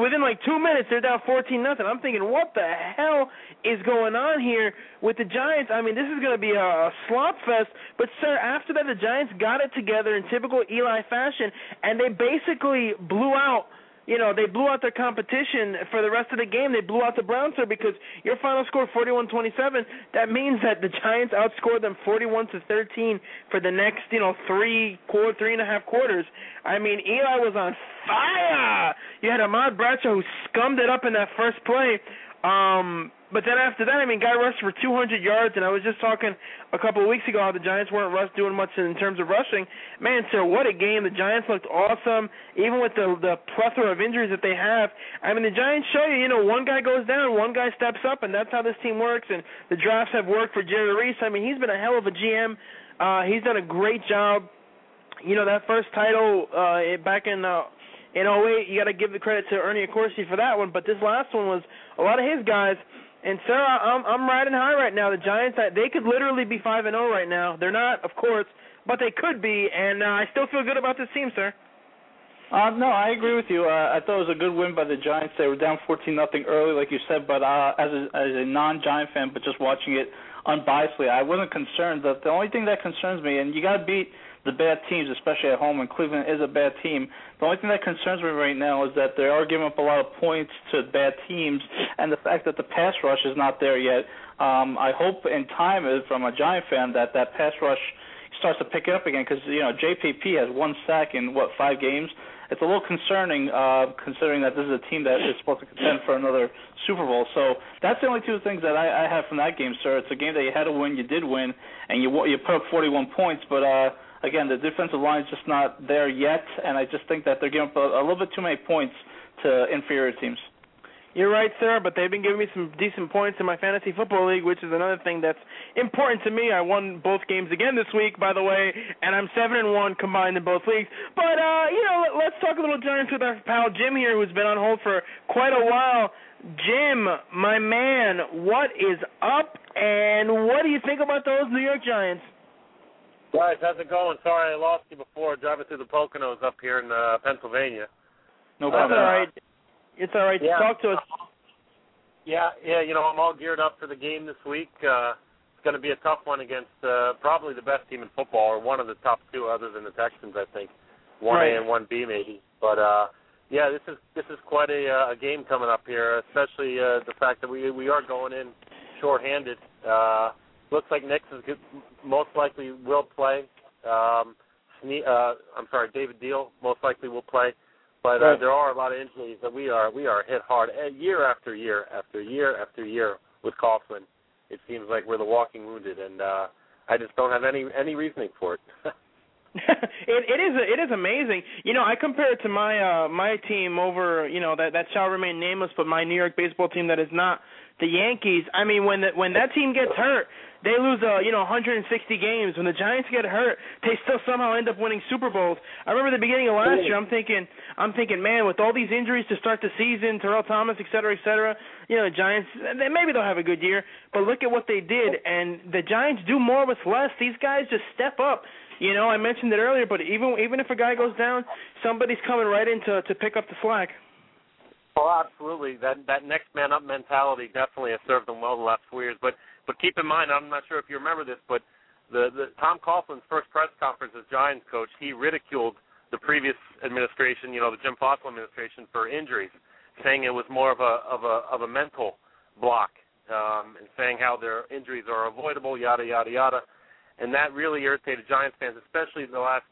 within like two minutes, they're down fourteen nothing. I'm thinking, what the hell is going on here with the Giants? I mean, this is going to be a, a slop fest. But sir, after that, the Giants got it together in typical Eli fashion, and they basically blew out. You know, they blew out their competition for the rest of the game. They blew out the Browns, sir, because your final score 41-27. That means that the Giants outscored them 41 to 13 for the next, you know, three quarter, three and a half quarters. I mean, Eli was on fire. You had Ahmad Bradshaw who scummed it up in that first play. Um, but then after that, I mean, guy rushed for 200 yards, and I was just talking a couple of weeks ago how the Giants weren't rush doing much in terms of rushing. Man, sir, what a game! The Giants looked awesome, even with the the plethora of injuries that they have. I mean, the Giants show you, you know, one guy goes down, one guy steps up, and that's how this team works. And the drafts have worked for Jerry Reese. I mean, he's been a hell of a GM. Uh, he's done a great job. You know, that first title uh, back in. Uh, in 08, you got to give the credit to Ernie Accorsi for that one, but this last one was a lot of his guys. And Sarah, I'm I'm riding high right now. The Giants, they could literally be five and zero right now. They're not, of course, but they could be, and uh, I still feel good about this team, sir. Uh, no, I agree with you. Uh, I thought it was a good win by the Giants. They were down 14 nothing early, like you said, but uh, as a as a non-Giant fan, but just watching it unbiasedly, I wasn't concerned. The the only thing that concerns me, and you got to beat the bad teams, especially at home, and Cleveland is a bad team. The only thing that concerns me right now is that they are giving up a lot of points to bad teams, and the fact that the pass rush is not there yet. Um, I hope in time, as from a Giant fan, that that pass rush starts to pick it up again because you know JPP has one sack in what five games. It's a little concerning uh, considering that this is a team that is supposed to contend for another Super Bowl. So that's the only two things that I, I have from that game, sir. It's a game that you had to win, you did win, and you you put up 41 points, but. uh again, the defensive line is just not there yet, and I just think that they're giving up a, a little bit too many points to inferior teams. You're right, sir, but they've been giving me some decent points in my fantasy football league, which is another thing that's important to me. I won both games again this week, by the way, and I'm seven and one combined in both leagues. But uh, you know, let's talk a little Giants with our pal Jim here, who's been on hold for quite a while. Jim, my man, what is up, and what do you think about those New York Giants? Guys, how's it going? Sorry I lost you before driving through the Poconos up here in uh, Pennsylvania. No problem. That's all right. It's all right. Yeah. Talk to us. Yeah, yeah, you know, I'm all geared up for the game this week. Uh it's going to be a tough one against uh, probably the best team in football, or one of the top two, other than the Texans, I think. One Right. A and one B, maybe. But uh yeah, this is this is quite a uh, a game coming up here, especially uh, the fact that we we are going in shorthanded. Uh, looks like Nicks is good, most likely will play. Um, Sne- uh, I'm sorry, David Diehl most likely will play. But uh, there are a lot of injuries that we are we are hit hard uh, year after year after year after year with Coughlin. It seems like we're the walking wounded, and uh, I just don't have any any reasoning for it. it it is it is amazing. You know, I compare it to my uh my team over, you know, that that shall remain nameless, but my New York baseball team that is not the Yankees. I mean, when the, when that team gets hurt, they lose uh, you know 160 games. When the Giants get hurt, they still somehow end up winning Super Bowls. I remember the beginning of last year, I'm thinking I'm thinking, man, with all these injuries to start the season, Terrell Thomas, et cetera, et cetera, you know, the Giants they maybe they'll have a good year, but look at what they did and the Giants do more with less. These guys just step up. You know, I mentioned it earlier, but even even if a guy goes down, somebody's coming right in to to pick up the slack. Oh, absolutely. That that next man up mentality definitely has served them well the last four years. But but keep in mind, I'm not sure if you remember this, but the the Tom Coughlin's first press conference as Giants coach, he ridiculed the previous administration, you know, the Jim Fassel administration for injuries, saying it was more of a of a of a mental block, um, and saying how their injuries are avoidable, yada yada yada, and that really irritated Giants fans, especially in the last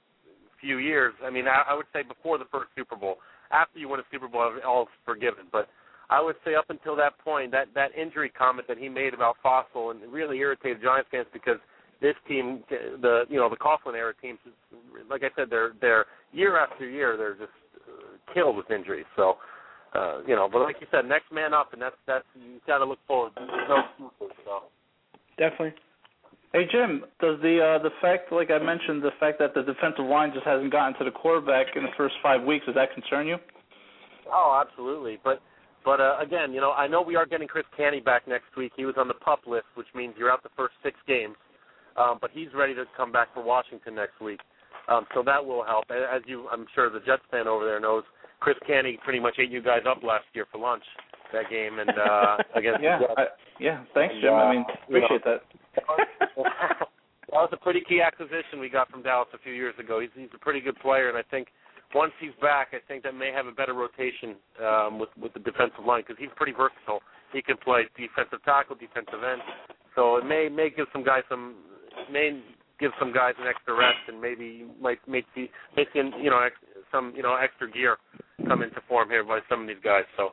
few years. I mean, I, I would say before the first Super Bowl. After you win a Super Bowl, all's forgiven. But I would say up until that point, that that injury comment that he made about Fassel and really irritated Giants fans because this team, the you know the Coughlin era teams, like I said, they're they're year after year they're just uh, killed with injuries. So. Uh, you know, but like you said, next man up, and that's that's you got to look forward. There's no excuses. So Definitely. Hey Jim, does the uh, the fact, like I mentioned, the fact that the defensive line just hasn't gotten to the quarterback in the first five weeks, does that concern you? Oh, absolutely. But but uh, again, you know, I know we are getting Chris Canty back next week. He was on the pup list, which means you're out the first six games. Um, but he's ready to come back for Washington next week. Um, so that will help. As you, I'm sure the Jets fan over there knows, Chris Canty pretty much ate you guys up last year for lunch that game and uh, against yeah. I, yeah. Thanks, Jim. I uh, mean, you know, appreciate that. that was a pretty key acquisition we got from Dallas a few years ago. He's he's a pretty good player, and I think once he's back, I think that may have a better rotation um, with with the defensive line because he's pretty versatile. He can play defensive tackle, defensive end, so it may may give some guys some may give some guys an extra rest, and maybe might make make see, you know ex, some you know extra gear come into form here by some of these guys. So.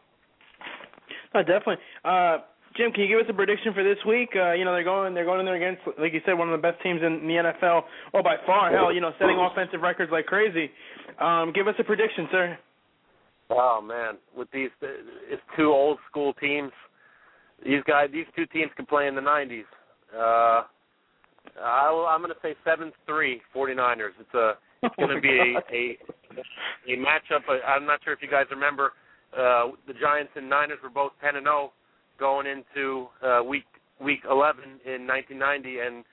Oh, definitely. Uh, Jim, can you give us a prediction for this week? Uh, you know, they're going they're going in there against, like you said, one of the best teams in the NFL. Oh, by far, hell, you know, setting offensive records like crazy. Um, give us a prediction, sir. Oh man, with these it's two old school teams. These guys, these two teams can play in the '90s. Uh, I, I'm going to say seven three 49ers. It's a it's going to be a, a a matchup. I'm not sure if you guys remember. Uh, the Giants and Niners were both 10 and 0 going into uh, week week 11 in 1990, and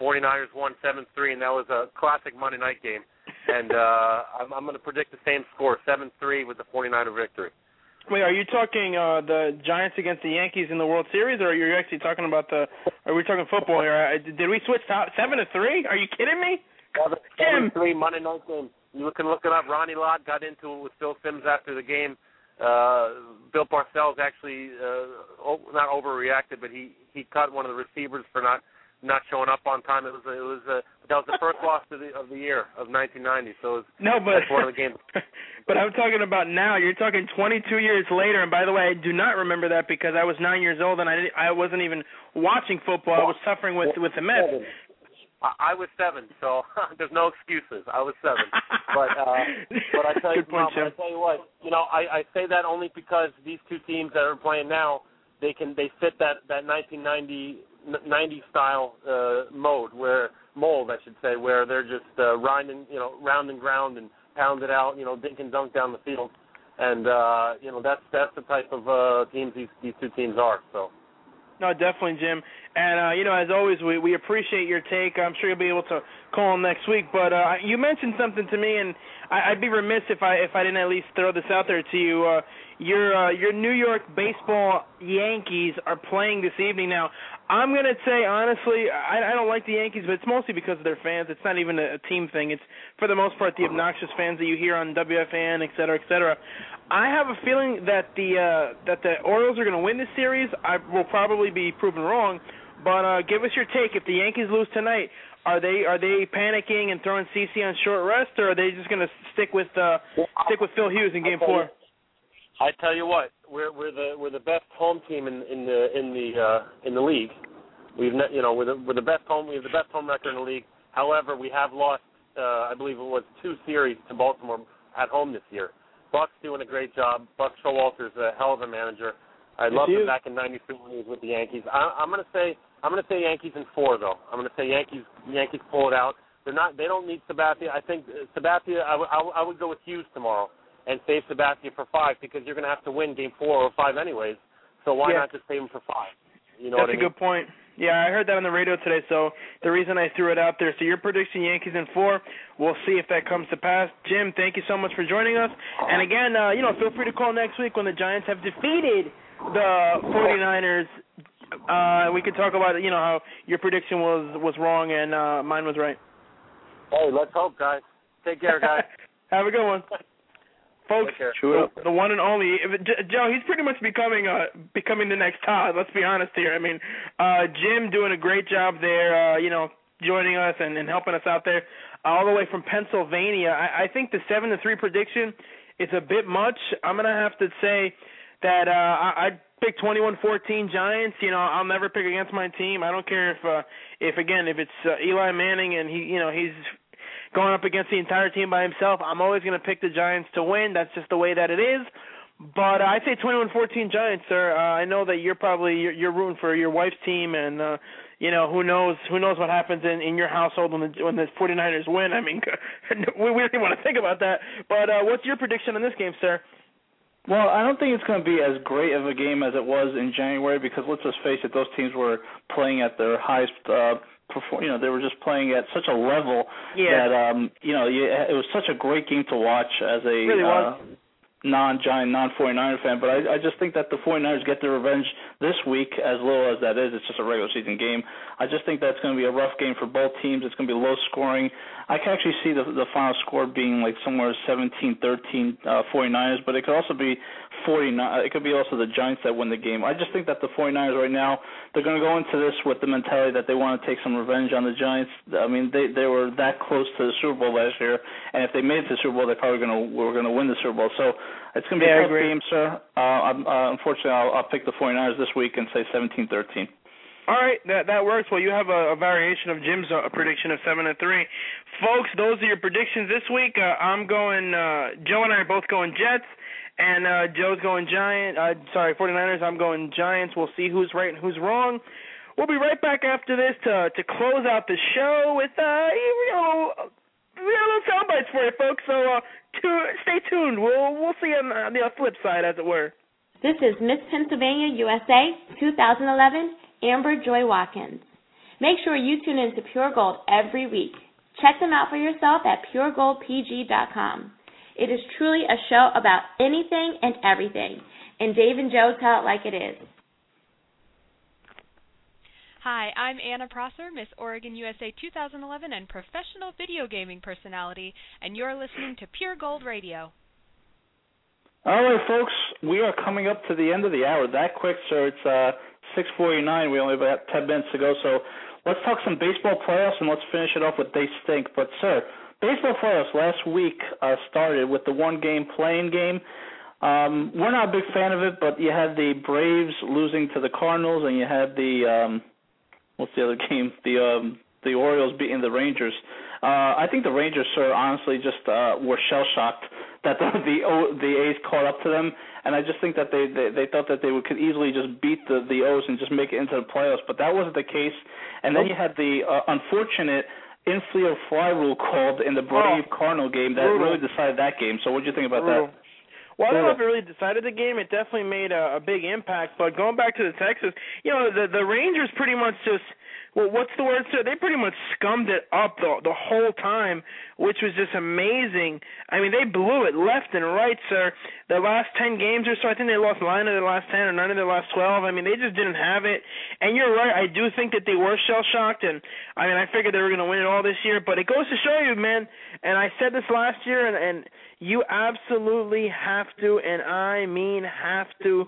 49ers won 7-3, and that was a classic Monday night game. And uh, I'm, I'm going to predict the same score, 7-3, with the 49er victory. Wait, are you talking uh the Giants against the Yankees in the World Series, or are you actually talking about the? Are we talking football here? Did we switch top seven to three? Are you kidding me? Seven, Jim. seven three Monday night game. You can look it up. Ronnie Lott got into it with Phil Simms after the game. Uh, Bill Parcells actually uh, not overreacted, but he he cut one of the receivers for not not showing up on time. It was it was uh, that was the first loss of the of the year of 1990. So it was, No, but that's one of the games. but I'm talking about now. You're talking 22 years later, and by the way, I do not remember that because I was nine years old and I didn't, I wasn't even watching football. I was suffering with with the Mets. I, I was seven, so there's no excuses. I was seven, but uh, but I tell you, point, but I tell you what, you know, I, I say that only because these two teams that are playing now, they can they fit that that 1990 90 style uh, mode where mold, I should say, where they're just uh, rounding, you know, round and ground and pound it out, you know, dink and dunk down the field, and uh, you know that's that's the type of uh, teams these these two teams are. So. No, definitely, Jim. And uh, you know, as always, we we appreciate your take. I'm sure you'll be able to call him next week. But uh, you mentioned something to me, and I, I'd be remiss if I if I didn't at least throw this out there to you. Uh, your uh, your New York baseball Yankees are playing this evening. Now, I'm gonna say honestly, I, I don't like the Yankees, but it's mostly because of their fans. It's not even a, a team thing. It's for the most part the obnoxious fans that you hear on WFAN, et cetera, et cetera. I have a feeling that the uh, that the Orioles are to win this series. I will probably be proven wrong, but uh, give us your take. If the Yankees lose tonight, are they are they panicking and throwing CC on short rest, or are they just to stick with uh, stick with Phil Hughes in Game Four? I tell you what, we're we're the we're the best home team in in the in the uh, in the league. We've ne- you know we're the we're the best home we have the best home record in the league. However, we have lost uh, I believe it was two series to Baltimore at home this year. Buck's doing a great job. Buck Showalter's a hell of a manager. I loved him back in '93 when he was with the Yankees. I, I'm gonna say I'm gonna say Yankees in four though. I'm gonna say Yankees Yankees pull it out. They're not they don't need Sabathia. I think uh, Sabathia I, w- I, w- I would go with Hughes tomorrow and save Sabathia for five because you're gonna have to win game four or five anyways. So why Yeah. not just save him for five? You know That's what I a mean? good point. Yeah, I heard that on the radio today, so the reason I threw it out there. So your prediction Yankees in four. We'll see if that comes to pass. Jim, thank you so much for joining us. And again, uh, you know, feel free to call next week when the Giants have defeated the 49ers. Uh, we could talk about, you know, how your prediction was was wrong and uh, mine was right. Hey, let's hope, guys. Take care, guys. Have a good one. Folks, the, the one and only if it- J- Joe, he's pretty much becoming uh becoming the next Todd. Let's be honest here. I mean, uh Jim doing a great job there. Uh, you know, joining us and, and helping us out there, all the way from Pennsylvania. I, I think the seven to three prediction is a bit much. I'm gonna have to say that uh I, I'd pick 21-14 Giants. You know, I'll never pick against my team. I don't care if uh if again if it's uh, Eli Manning and he you know he's going up against the entire team by himself. I'm always going to pick the Giants to win. That's just the way that it is. But uh, I say 21-14 Giants, sir. Uh, I know that you're probably you're, you're rooting for your wife's team, and uh, you know who knows who knows what happens in in your household when the when the 49ers win. I mean, we we don't even want to think about that. But uh, what's your prediction on this game, sir? Well, I don't think it's going to be as great of a game as it was in January because let's just face it, those teams were playing at their highest. Uh, perform, you know, they were just playing at such a level Yeah. that um, you know, you, it was such a great game to watch as a really uh, non-Giant, non-49er fan. But I, I just think that the 49ers get their revenge this week, as little as that is. It's just a regular season game. I just think that's going to be a rough game for both teams. It's going to be low scoring. I can actually see the the final score being like somewhere 17-13 uh, 49ers, but it could also be 49. It could be also the Giants that win the game. I just think that the 49ers right now they're going to go into this with the mentality that they want to take some revenge on the Giants. I mean, they they were that close to the Super Bowl last year, and if they made it to the Super Bowl, they're probably going to were going to win the Super Bowl. So it's going to be Yeah, a tough agree. game, sir. Uh, I'm, uh, unfortunately, I'll, I'll pick the 49ers this week and say 17-13. All right, that that works. Well, you have a, a variation of Jim's uh, prediction of seven to three, folks. Those are your predictions this week. Uh, I'm going. Uh, Joe and I are both going Jets, and uh, Joe's going Giant. Uh, sorry, 49ers. I'm going Giants. We'll see who's right and who's wrong. We'll be right back after this to to close out the show with uh, you know, have little sound bites for you, folks. So uh, tu- stay tuned. We'll we'll see you on, on the flip side, as it were. This is Miss Pennsylvania USA 2011, Amber Joy Watkins. Make sure you tune in to Pure Gold every week. Check them out for yourself at puregoldpg.com. It is truly a show about anything and everything. And Dave and Joe tell it like it is. Hi, I'm Anna Prosser, Miss Oregon USA 2011 and professional video gaming personality, and you're listening to Pure Gold Radio. All right, folks, we are coming up to the end of the hour. That quick, sir. It's uh, 6:49. We only have about 10 minutes to go, so let's talk some baseball playoffs and let's finish it off with they stink. But sir, baseball playoffs last week uh, started with the one-game playing game. Um, we're not a big fan of it, but you had the Braves losing to the Cardinals, and you had the um, what's the other game? The um, the Orioles beating the Rangers. Uh, I think the Rangers, sir, honestly, just uh, were shell shocked that the the, o, the A's caught up to them, and I just think that they they, they thought that they would, could easily just beat the the O's and just make it into the playoffs, but that wasn't the case. And then you had the uh, unfortunate infield fly rule called in the Brave Oh, Cardinal game that really decided that game. So what do you think about that? Well, I don't know if it really decided the game. It definitely made a, a big impact. But going back to the Texas, you know, the the Rangers pretty much just well, what's the word, sir? They pretty much scummed it up the the whole time, which was just amazing. I mean, they blew it left and right, sir. The last ten games or so, I think they lost nine of their last ten or nine of their last twelve. I mean, they just didn't have it. And you're right, I do think that they were shell shocked. And I mean, I figured they were going to win it all this year. But it goes to show you, man. And I said this last year, and and you absolutely have to, and I mean have to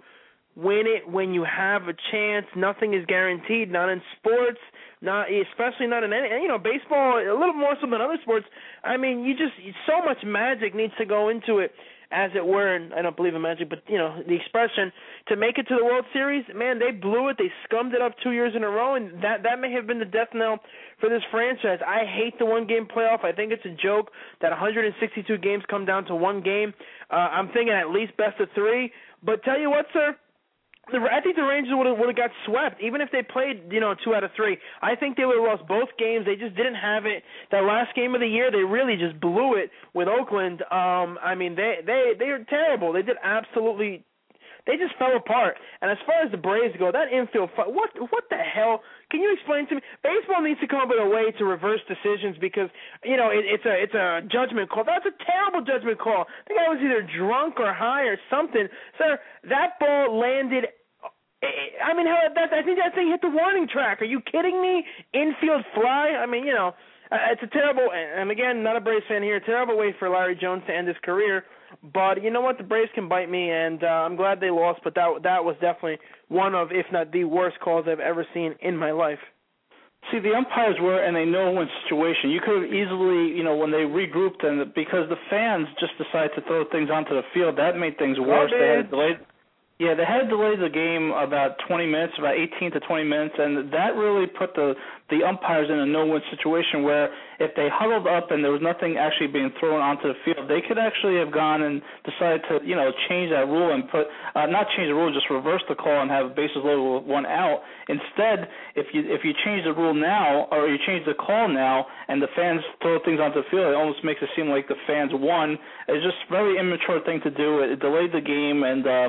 win it when you have a chance. Nothing is guaranteed, not in sports, not especially not in any you know, baseball a little more so than other sports. I mean, you just so much magic needs to go into it as it were, and I don't believe in magic, but you know, the expression to make it to the World Series, man, they blew it. They scummed it up two years in a row and that that may have been the death knell for this franchise. I hate the one game playoff. I think it's a joke that 162 games come down to one game. Uh, I'm thinking at least best of 3, but tell you what, sir, I think the Rangers would have would have got swept, even if they played, you know, two out of three. I think they would have lost both games. They just didn't have it. That last game of the year, they really just blew it with Oakland. Um, I mean, they they they are terrible. They did absolutely. They just fell apart. And as far as the Braves go, that infield what what the hell? Can you explain to me? Baseball needs to come up with a way to reverse decisions because you know it, it's a it's a judgment call. That's a terrible judgment call. The guy was either drunk or high or something. Sir, that ball landed I mean, how that I think that thing hit the warning track. Are you kidding me? Infield fly. I mean, you know, uh, it's a terrible. And again, not a Braves fan here. Terrible way for Larry Jones to end his career. But you know what? The Braves can bite me, and uh, I'm glad they lost. But that that was definitely one of, if not the worst calls I've ever seen in my life. See, the umpires were in a no-win situation. You could have easily, you know, when they regrouped and because the fans just decided to throw things onto the field, that made things worse. They had delayed. Yeah, they had to delay the game about 20 minutes, about 18 to 20 minutes, and that really put the the umpires in a no-win situation where if they huddled up and there was nothing actually being thrown onto the field, they could actually have gone and decided to, you know, change that rule and put uh, not change the rule, just reverse the call and have bases loaded with one out. Instead, if you if you change the rule now or you change the call now and the fans throw things onto the field, it almost makes it seem like the fans won. It's just a very immature thing to do. It delayed the game and. Uh,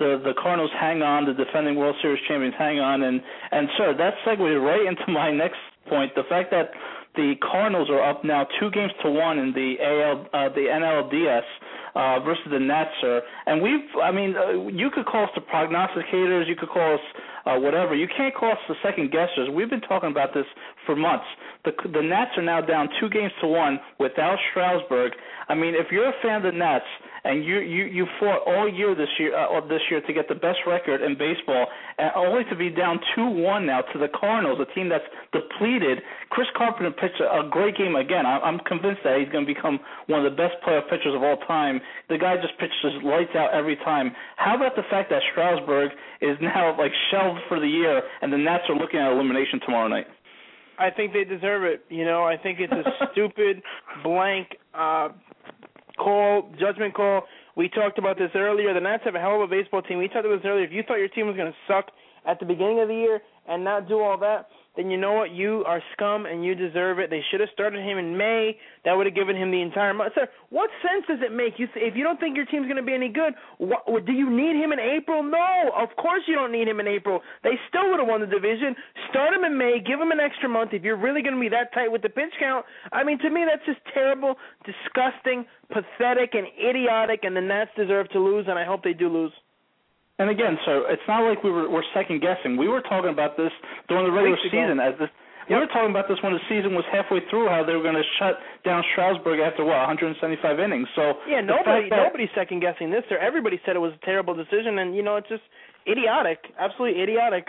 the the Cardinals hang on, the defending World Series champions hang on, and and sir, that segues right into my next point. The fact that the Cardinals are up now two games to one in the AL uh, the NLDS uh, versus the Nats, sir. And we've, I mean, uh, you could call us the prognosticators, you could call us uh, whatever. You can't call us the second guessers. We've been talking about this for months. The the Nats are now down two games to one without Strasburg. I mean, if you're a fan of the Nats and you you you fought all year this year uh, this year to get the best record in baseball, and only to be down two one now to the Cardinals, a team that's depleted. Chris Carpenter pitched a, a great game again. I, I'm convinced that he's going to become one of the best playoff pitchers of all time. The guy just pitches lights out every time. How about the fact that Strasburg is now like shelved for the year, and the Nats are looking at elimination tomorrow night? I think they deserve it. You know, I think it's a stupid blank uh call, judgment call. We talked about this earlier. The Nats have a hell of a baseball team. We talked about this earlier. If you thought your team was going to suck at the beginning of the year, and not do all that, then you know what? You are scum and you deserve it. They should have started him in May. That would have given him the entire month. Sir, what sense does it make? You if you don't think your team's going to be any good, what, do you need him in April? No, of course you don't need him in April. They still would have won the division. Start him in May. Give him an extra month. If you're really going to be that tight with the pitch count, I mean, to me that's just terrible, disgusting, pathetic, and idiotic. And the Nats deserve to lose, and I hope they do lose. And again, so it's not like we were we're second guessing. We were talking about this during the regular season as this. We were talking about this when the season was halfway through, how they were going to shut down Strasburg after what 175 innings. So yeah, nobody nobody's second guessing this. Or everybody said it was a terrible decision, and you know it's just idiotic, absolutely idiotic.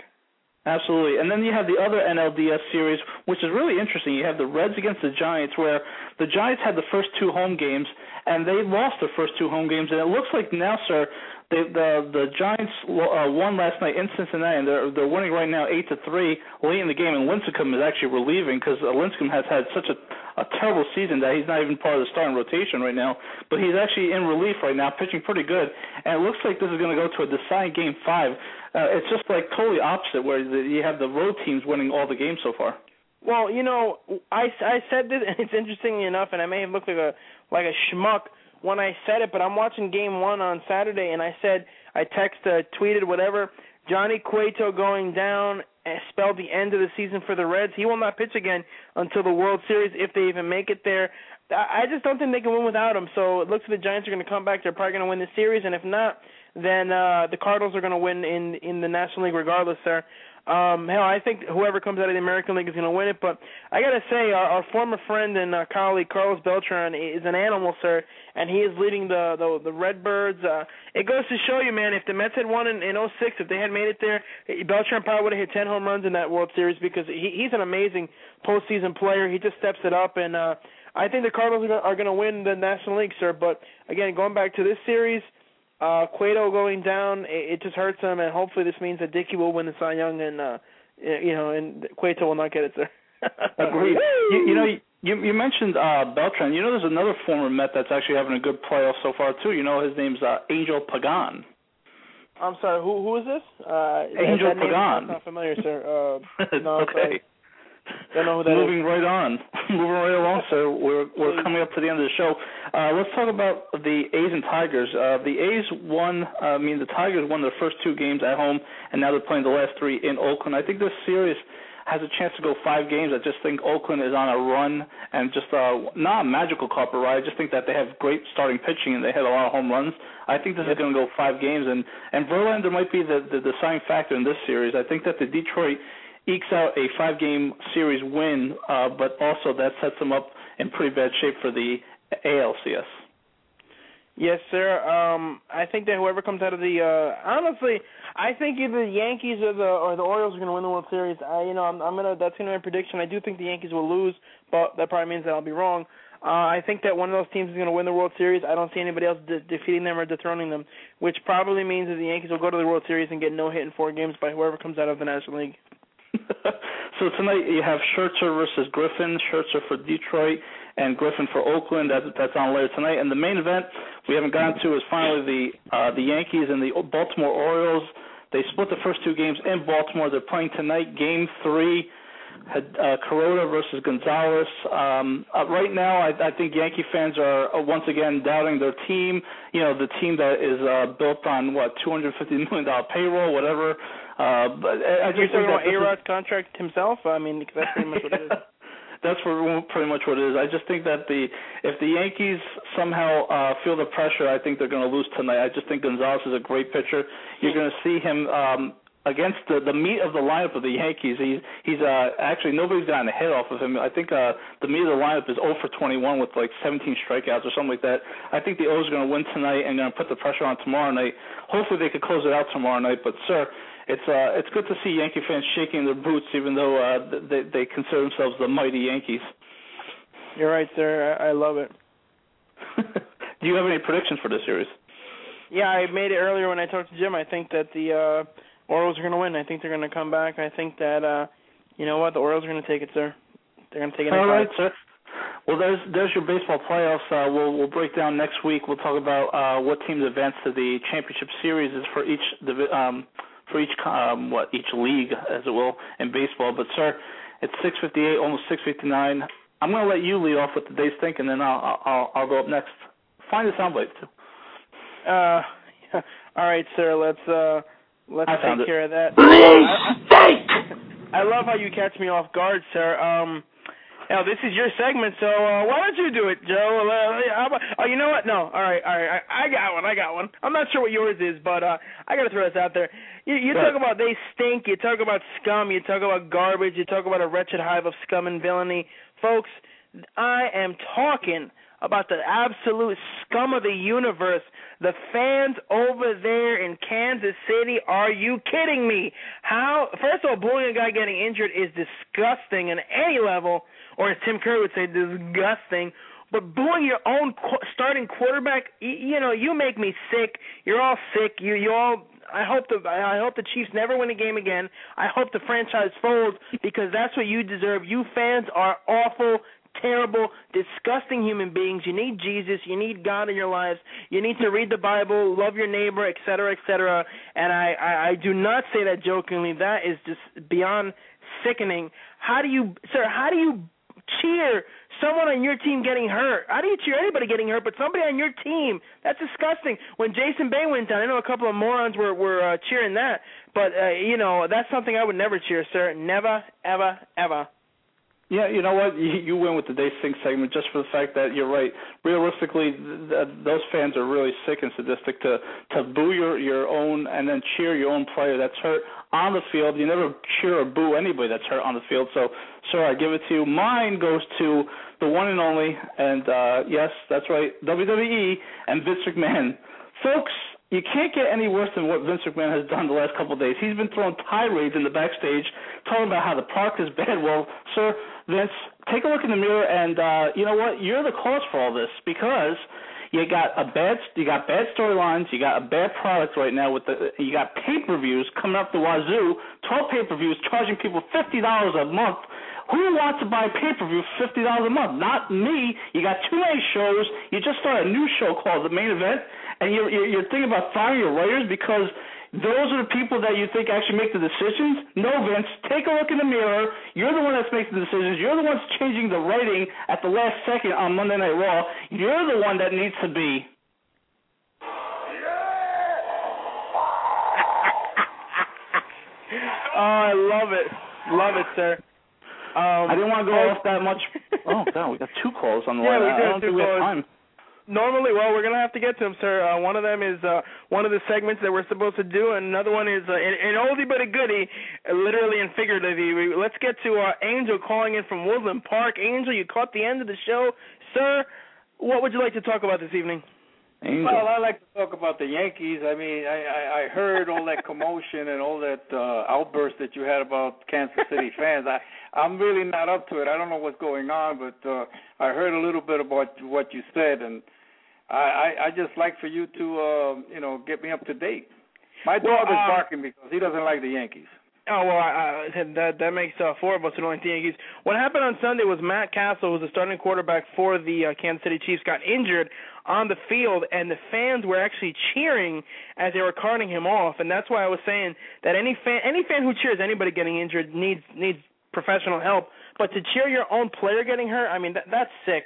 Absolutely. And then you have the other NLDS series, which is really interesting. You have the Reds against the Giants, where the Giants had the first two home games, and they lost their first two home games. And it looks like now, sir, they, the the Giants uh, won last night in Cincinnati, and they're they're winning right now eight to three late in the game. And Lincecum is actually relieving because uh, Lincecum has had such a a terrible season that he's not even part of the starting rotation right now. But he's actually in relief right now, pitching pretty good. And it looks like this is going to go to a deciding game five. Uh, it's just like totally opposite where the, you have the road teams winning all the games so far. Well, you know, I I said this, and it's interesting enough, and I may have looked like a like a schmuck when I said it, but I'm watching game one on Saturday, and I said I texted, uh, tweeted, whatever. Johnny Cueto going down eh, spelled the end of the season for the Reds. He will not pitch again until the World Series if they even make it there. I just don't think they can win without him. So it looks like the Giants are going to come back. They're probably going to win the series, and if not, then uh the Cardinals are going to win in in the National League regardless, sir. Um, hell, I think whoever comes out of the American League is going to win it. But I got to say, our, our former friend and uh, colleague Carlos Beltran is an animal, sir, and he is leading the the, the Redbirds. Uh, it goes to show you, man, if the Mets had won in, in 06, if they had made it there, Beltran probably would have hit 10 home runs in that World Series because he, he's an amazing postseason player. He just steps it up, and uh, I think the Cardinals are going to win the National League, sir. But again, going back to this series uh, Cueto going down, it, it just hurts him, and hopefully this means that Dickey will win the Cy Young, and uh, you know, and Cueto will not get it there. Agreed. you, you know, you you mentioned uh Beltran. You know, there's another former Met that's actually having a good playoff so far too. You know, his name's uh, Angel Pagan. I'm sorry. Who who is this? Uh, Angel that, that Pagan. Name not familiar, sir. Uh, no, okay. Sorry. Don't know who that Moving is. right on. Moving right along, sir. We're we're coming up to the end of the show. Uh, let's talk about the A's and Tigers. Uh, the A's won. Uh, I mean, the Tigers won their first two games at home, and now they're playing the last three in Oakland. I think this series has a chance to go five games. I just think Oakland is on a run and just uh, not a magical carpet ride. I just think that they have great starting pitching and they hit a lot of home runs. I think this is going to go five games, and and Verlander might be the, the deciding factor in this series. I think that the Detroit ekes out a five game series win, uh, but also that sets them up in pretty bad shape for the ALCS. Yes, sir. Um, I think that whoever comes out of the uh honestly, I think either the Yankees or the or the Orioles are going to win the World Series. I, you know, I'm, I'm gonna that's gonna be my prediction. I do think the Yankees will lose, but that probably means that I'll be wrong. Uh, I think that one of those teams is going to win the World Series. I don't see anybody else de- defeating them or dethroning them, which probably means that the Yankees will go to the World Series and get no hit in four games by whoever comes out of the National League. so tonight you have Scherzer versus Griffin. Scherzer for Detroit and Griffin for Oakland. That's that's on later tonight. And the main event we haven't gotten to is finally the uh, the Yankees and the Baltimore Orioles. They split the first two games in Baltimore. They're playing tonight, Game Three. Had uh, Kuroda versus Gonzalez. Um, uh, right now, I, I think Yankee fans are uh, once again doubting their team. You know, the team that is uh, built on what 250 million dollar payroll, whatever. Uh, but I, I You're talking about is- A-Rod's contract himself? I mean, that's pretty much what it is. that's pretty much what it is. I just think that the if the Yankees somehow uh feel the pressure, I think they're going to lose tonight. I just think Gonzalez is a great pitcher. You're going to see him um against the the meat of the lineup of the Yankees. He's he's uh actually nobody's gotten a hit off of him. I think uh the meat of the lineup is 0 for 21 with like 17 strikeouts or something like that. I think the O's are going to win tonight and going to put the pressure on tomorrow night. Hopefully they could close it out tomorrow night. But sir, it's uh it's good to see Yankee fans shaking their boots even though uh they they consider themselves the mighty Yankees. You're right, sir. I, I love it. Do you have any predictions for this series? Yeah, I made it earlier when I talked to Jim. I think that the uh Orioles are going to win. I think they're going to come back. I think that uh you know what, the Orioles are going to take it, sir. They're going to take it. All right, sir. Well, there's there's your baseball playoffs. Uh, we'll we'll break down next week. We'll talk about uh, what teams advance to the championship series is for each divi- um, for each um, what each league, as it will, in baseball. But sir, it's 6:58, almost 6:59. I'm going to let you lead off with the day's think, and then I'll I'll, I'll go up next. Find the soundbite too. Uh, all right, sir. Let's uh, let's I take it. care of that. Please I, I love how you catch me off guard, sir. Um, now this is your segment, so uh, why don't you do it, Joe? Uh, oh, you know what? No, all right, all right. I, got one. I got one. I'm not sure what yours is, but uh, I got to throw this out there. You, you talk about they stink. You talk about scum. You talk about garbage. You talk about a wretched hive of scum and villainy, folks. I am talking about the absolute scum of the universe. The fans over there in Kansas City. Are you kidding me? How? First of all, booing a guy getting injured is disgusting on any level, or as Tim Curry would say, disgusting. But booing your own starting quarterback, you know, you make me sick. You're all sick. You, you all. I hope the I hope the Chiefs never win a game again. I hope the franchise folds because that's what you deserve. You fans are awful, terrible, disgusting human beings. You need Jesus. You need God in your lives. You need to read the Bible, love your neighbor, et cetera, et cetera. And I, I, I do not say that jokingly. That is just beyond sickening. How do you, sir? How do you cheer someone on your team getting hurt? I don't cheer anybody getting hurt, but somebody on your team? That's disgusting. When Jason Bay went down, I know a couple of morons were were uh, cheering that, but uh, you know that's something I would never cheer, sir. Never, ever, ever. Yeah, you know what? You, you win with the Day Sink segment just for the fact that you're right. Realistically, th- th- those fans are really sick and sadistic to to boo your your own and then cheer your own player that's hurt on the field. You never cheer or boo anybody that's hurt on the field. So, sir, I give it to you. Mine goes to the one and only, and uh yes, that's right, WWE and Vince McMahon. Folks, you can't get any worse than what Vince McMahon has done the last couple of days. He's been throwing tirades in the backstage, talking about how the product is bad. Well, sir, Vince, take a look in the mirror, and uh, you know what? You're the cause for all this because you got a bad, you got bad storylines, you got a bad product right now with the, you got pay-per-views coming up the wazoo, 12 pay-per-views charging people fifty dollars a month. Who wants to buy pay-per-view for fifty dollars a month? Not me. You got too many shows. You just started a new show called The Main Event, and you're, you're thinking about firing your writers because those are the people that you think actually make the decisions. No, Vince. Take a look in the mirror. You're the one that's making the decisions. You're the one that's changing the writing at the last second on Monday Night Raw. You're the one that needs to be. Oh, I love it, love it, sir. Um, I didn't want to go oh, off that much. Oh, God, we got two calls on the Yeah, line. we I do don't think we have time. Normally, well, we're gonna have to get to them, sir. Uh, one of them is uh, one of the segments that we're supposed to do, and another one is uh, an, an oldie but a goodie, literally and figuratively. Let's get to uh, Angel calling in from Woodland Park. Angel, you caught the end of the show, sir. What would you like to talk about this evening? Angel. Well, I like to talk about the Yankees. I mean, I, I, I heard all that commotion and all that uh, outburst that you had about Kansas City fans. I, I'm really not up to it. I don't know what's going on, but uh, I heard a little bit about what you said, and I, I, I just like for you to, uh, you know, get me up to date. My Well, dog is um, barking because he doesn't like the Yankees. Oh well, I, I, that that makes uh, four of us who don't like the Yankees. What happened on Sunday was Matt Cassel, who was the starting quarterback for the uh, Kansas City Chiefs, got injured on the field, and the fans were actually cheering as they were carting him off. And that's why I was saying that any fan, any fan who cheers anybody getting injured needs needs professional help. But to cheer your own player getting hurt, I mean that that's sick.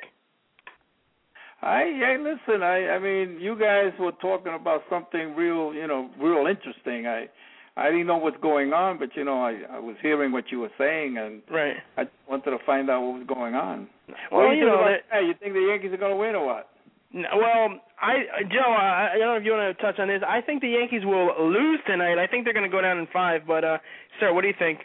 I, I listen. I, I mean, you guys were talking about something real, you know, real interesting. I, I didn't know what's going on, but you know, I, I was hearing what you were saying, and Right. I just wanted to find out what was going on. Well, do you you, know, that? You think the Yankees are going to win or what? No, Well, I Joe, I, I don't know if you want to touch on this. I think the Yankees will lose tonight. I think they're going to go down in five. But uh, sir, what do you think?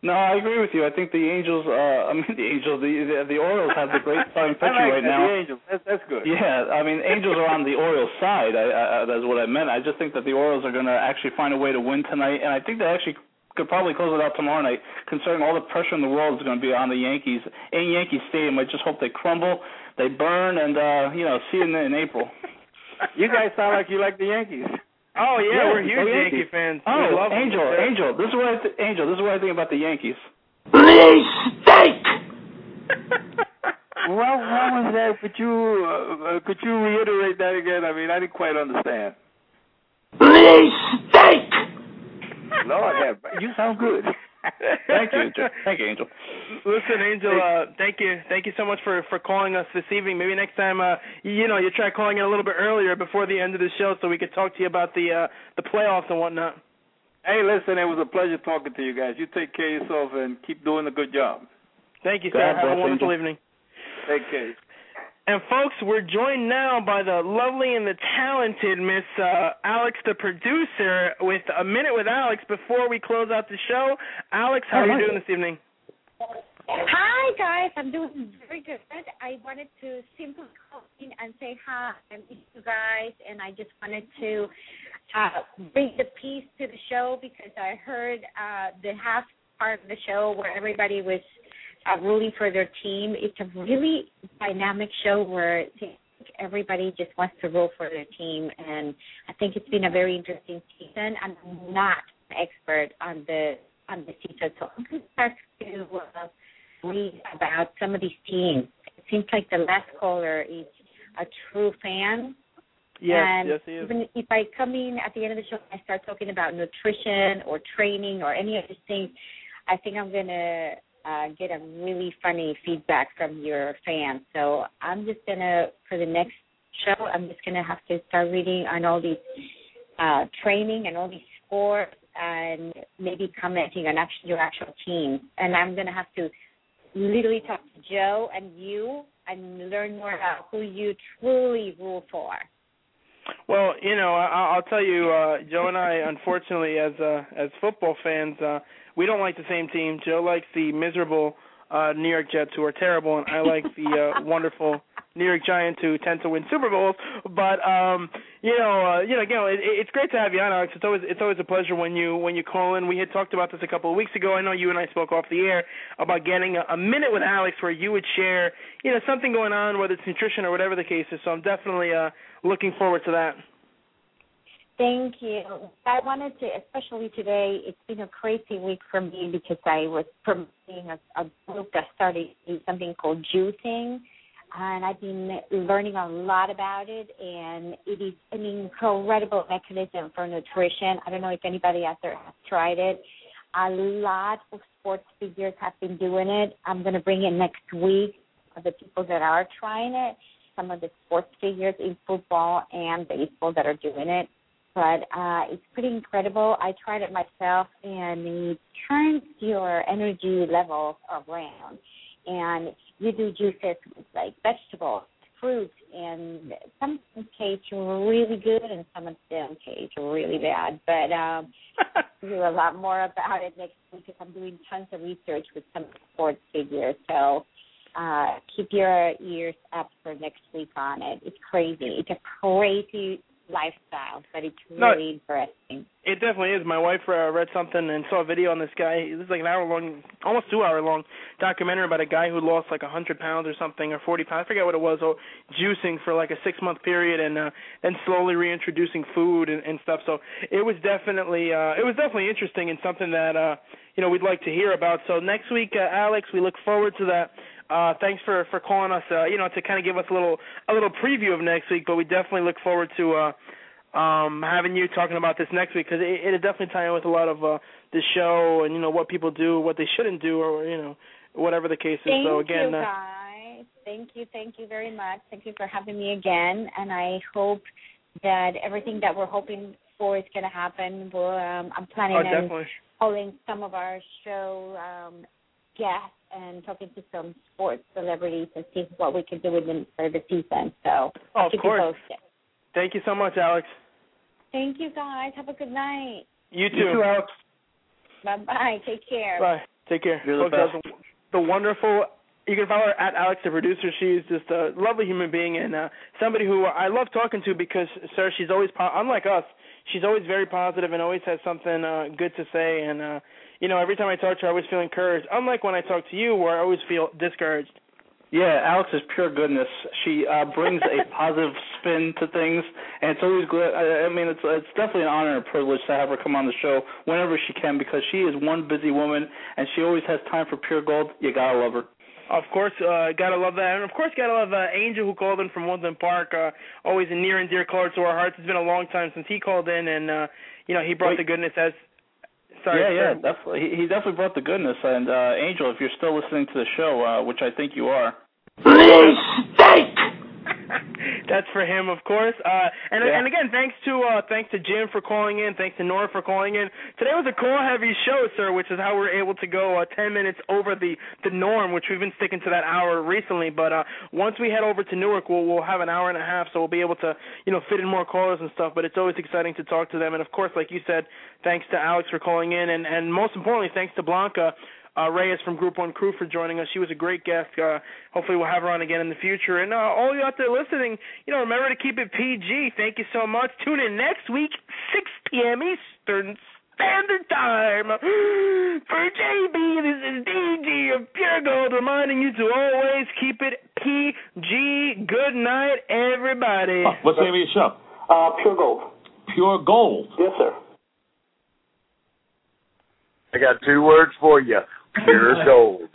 No, I agree with you. I think the Angels, uh, I mean the Angels, the the, the Orioles have the great starting I pitching like right that, now. The Angels. That's, that's good. Yeah, I mean Angels are on the Orioles side. I, I, that's what I meant. I just think that the Orioles are going to actually find a way to win tonight, and I think they actually could probably close it out tomorrow night, considering all the pressure in the world is going to be on the Yankees in Yankee Stadium. I just hope they crumble, they burn, and uh, you know, see you in, in April. You guys sound like you like the Yankees. Oh yeah, Yeah, we're huge go Yankee Yankees. fans. Oh, we love them. Angel, Angel, this is what I th- Angel, this is what I think about the Yankees. Please stink! What, what was that? Could you uh, uh, could you reiterate that again? I mean, I didn't quite understand. Please stink! Lord have you sound good. Thank you, Angel. Thank you, Angel. Listen, Angel, uh, thank you, thank you so much for for calling us this evening. Maybe next time, uh, you know, you try calling in a little bit earlier before the end of the show, so we could talk to you about the uh, the playoffs and whatnot. Hey, listen, it was a pleasure talking to you guys. You take care of yourself and keep doing a good job. Thank you, sir. God Have a wonderful Angel. evening. Take care. And folks, we're joined now by the lovely and the talented Miss uh, Alex, the producer, with a minute with Alex before we close out the show. Alex, how are you doing this evening? Hi guys, I'm doing very good. I wanted to simply call in and say hi and meet you guys, and I just wanted to uh, bring the peace to the show because I heard uh, the half part of the show where everybody was uh, rooting for their team. It's a really dynamic show where it seems like everybody just wants to root for their team, and I think it's been a very interesting season. I'm not an expert on the on the season, so I'm going to start to uh, read about some of these teams. It seems like the last caller is a true fan. Yes, and yes, he is. even if I come in at the end of the show and I start talking about nutrition or training or any of these things, I think I'm gonna uh, get a really funny feedback from your fans. So I'm just gonna for the next show, I'm just gonna have to start reading on all these uh, training and all these sports and maybe commenting on actual, your actual team. And I'm gonna have to literally talk to Joe and you and learn more about who you truly rule for. Well, you know, I, I'll tell you, uh, Joe and I, unfortunately, as uh, as football fans, uh, we don't like the same team. Joe likes the miserable uh, New York Jets, who are terrible, and I like the uh, wonderful New York Giants, who tend to win Super Bowls. But um, you know, uh, you know, again, it, it's great to have you on, Alex. It's always it's always a pleasure when you when you call in. We had talked about this a couple of weeks ago. I know you and I spoke off the air about getting a, a minute with Alex, where you would share, you know, something going on, whether it's nutrition or whatever the case is. So I'm definitely uh, looking forward to that. Thank you. I wanted to, especially today, it's been a crazy week for me because I was promoting a, a group that started something called juicing. And I've been learning a lot about it, and it is an incredible mechanism for nutrition. I don't know if anybody out there has tried it. A lot of sports figures have been doing it. I'm going to bring in next week the people that are trying it, some of the sports figures in football and baseball that are doing it but uh, it's pretty incredible. I tried it myself, and it turns your energy levels around. And you do juices with like vegetables, fruits, and some taste really good, and some of them taste really bad. But um, do a lot more about it next week because I'm doing tons of research with some sports figures. So uh, keep your ears up for next week on it. It's crazy. It's a crazy lifestyle, but it's No, really interesting. It definitely is. My wife uh, read something and saw a video on this guy. It was like an hour long, almost two hour long documentary about a guy who lost like a hundred pounds or something, or forty pounds. I forget what it was. Or juicing for like a six month period, and uh, then slowly reintroducing food and, and stuff. So it was definitely, uh, it was definitely interesting and something that uh, you know we'd like to hear about. So next week, uh, Alex, we look forward to that. Uh, thanks for for calling us. Uh, you know, to kind of give us a little a little preview of next week, but we definitely look forward to uh, um, having you talking about this next week because it, it'll definitely tie in with a lot of uh, the show and you know what people do, what they shouldn't do, or you know whatever the case is. Thank so again, you, uh, guys. Thank you, thank you very much. Thank you for having me again, and I hope that everything that we're hoping for is going to happen. We'll, um, I'm planning oh on definitely. calling some of our show um, guests and talking to some sports celebrities and see what we can do with them for the season. So Oh, of course. Thank you so much, Alex. Thank you, guys. Have a good night. You too. You too, Alex. Bye bye. Take care. Bye. Take care. You're the Folks, best. The wonderful. You can follow her at Alex, the producer. She's just a lovely human being and uh, somebody who I love talking to because, sir, she's always po- unlike us. She's always very positive and always has something uh, good to say. And uh, you know, every time I talk to her, I always feel encouraged. Unlike when I talk to you, where I always feel discouraged. Yeah, Alex is pure goodness. She uh, brings a positive spin to things, and it's always good. I, I mean, it's it's definitely an honor and a privilege to have her come on the show whenever she can because she is one busy woman, and she always has time for pure gold. You gotta love her. Of course, uh, gotta love that, and of course, gotta love uh, Angel who called in from Woodland Park. Uh, always a near and dear caller to our hearts. It's been a long time since he called in, and uh, you know he brought Wait. the goodness as. Sorry, yeah, yeah, definitely. He, he definitely brought the goodness. And uh, Angel, if you're still listening to the show, uh, which I think you are, That's for him, of course. Uh, and Yeah. and again, thanks to uh, thanks to Jim for calling in. Thanks to Nora for calling in. Today was a call heavy show, sir, which is how we're able to go uh, ten minutes over the the norm, which we've been sticking to that hour recently. But uh, once we head over to Newark, we'll we'll have an hour and a half, so we'll be able to you know fit in more callers and stuff. But it's always exciting to talk to them. And of course, like you said, thanks to Alex for calling in, and and most importantly, thanks to Blanca uh, Reyes from Group One Crew for joining us. She was a great guest. Uh, hopefully, we'll have her on again in the future. And uh, all you out there listening, you know, remember to keep it PG. Thank you so much. Tune in next week, 6 p.m. Eastern Standard Time. For JB, this is DG of Pure Gold reminding you to always keep it PG. Good night, everybody. What's the name of your show? Uh, Pure Gold. Pure Gold. Yes, sir. I got two words for you. Pure gold.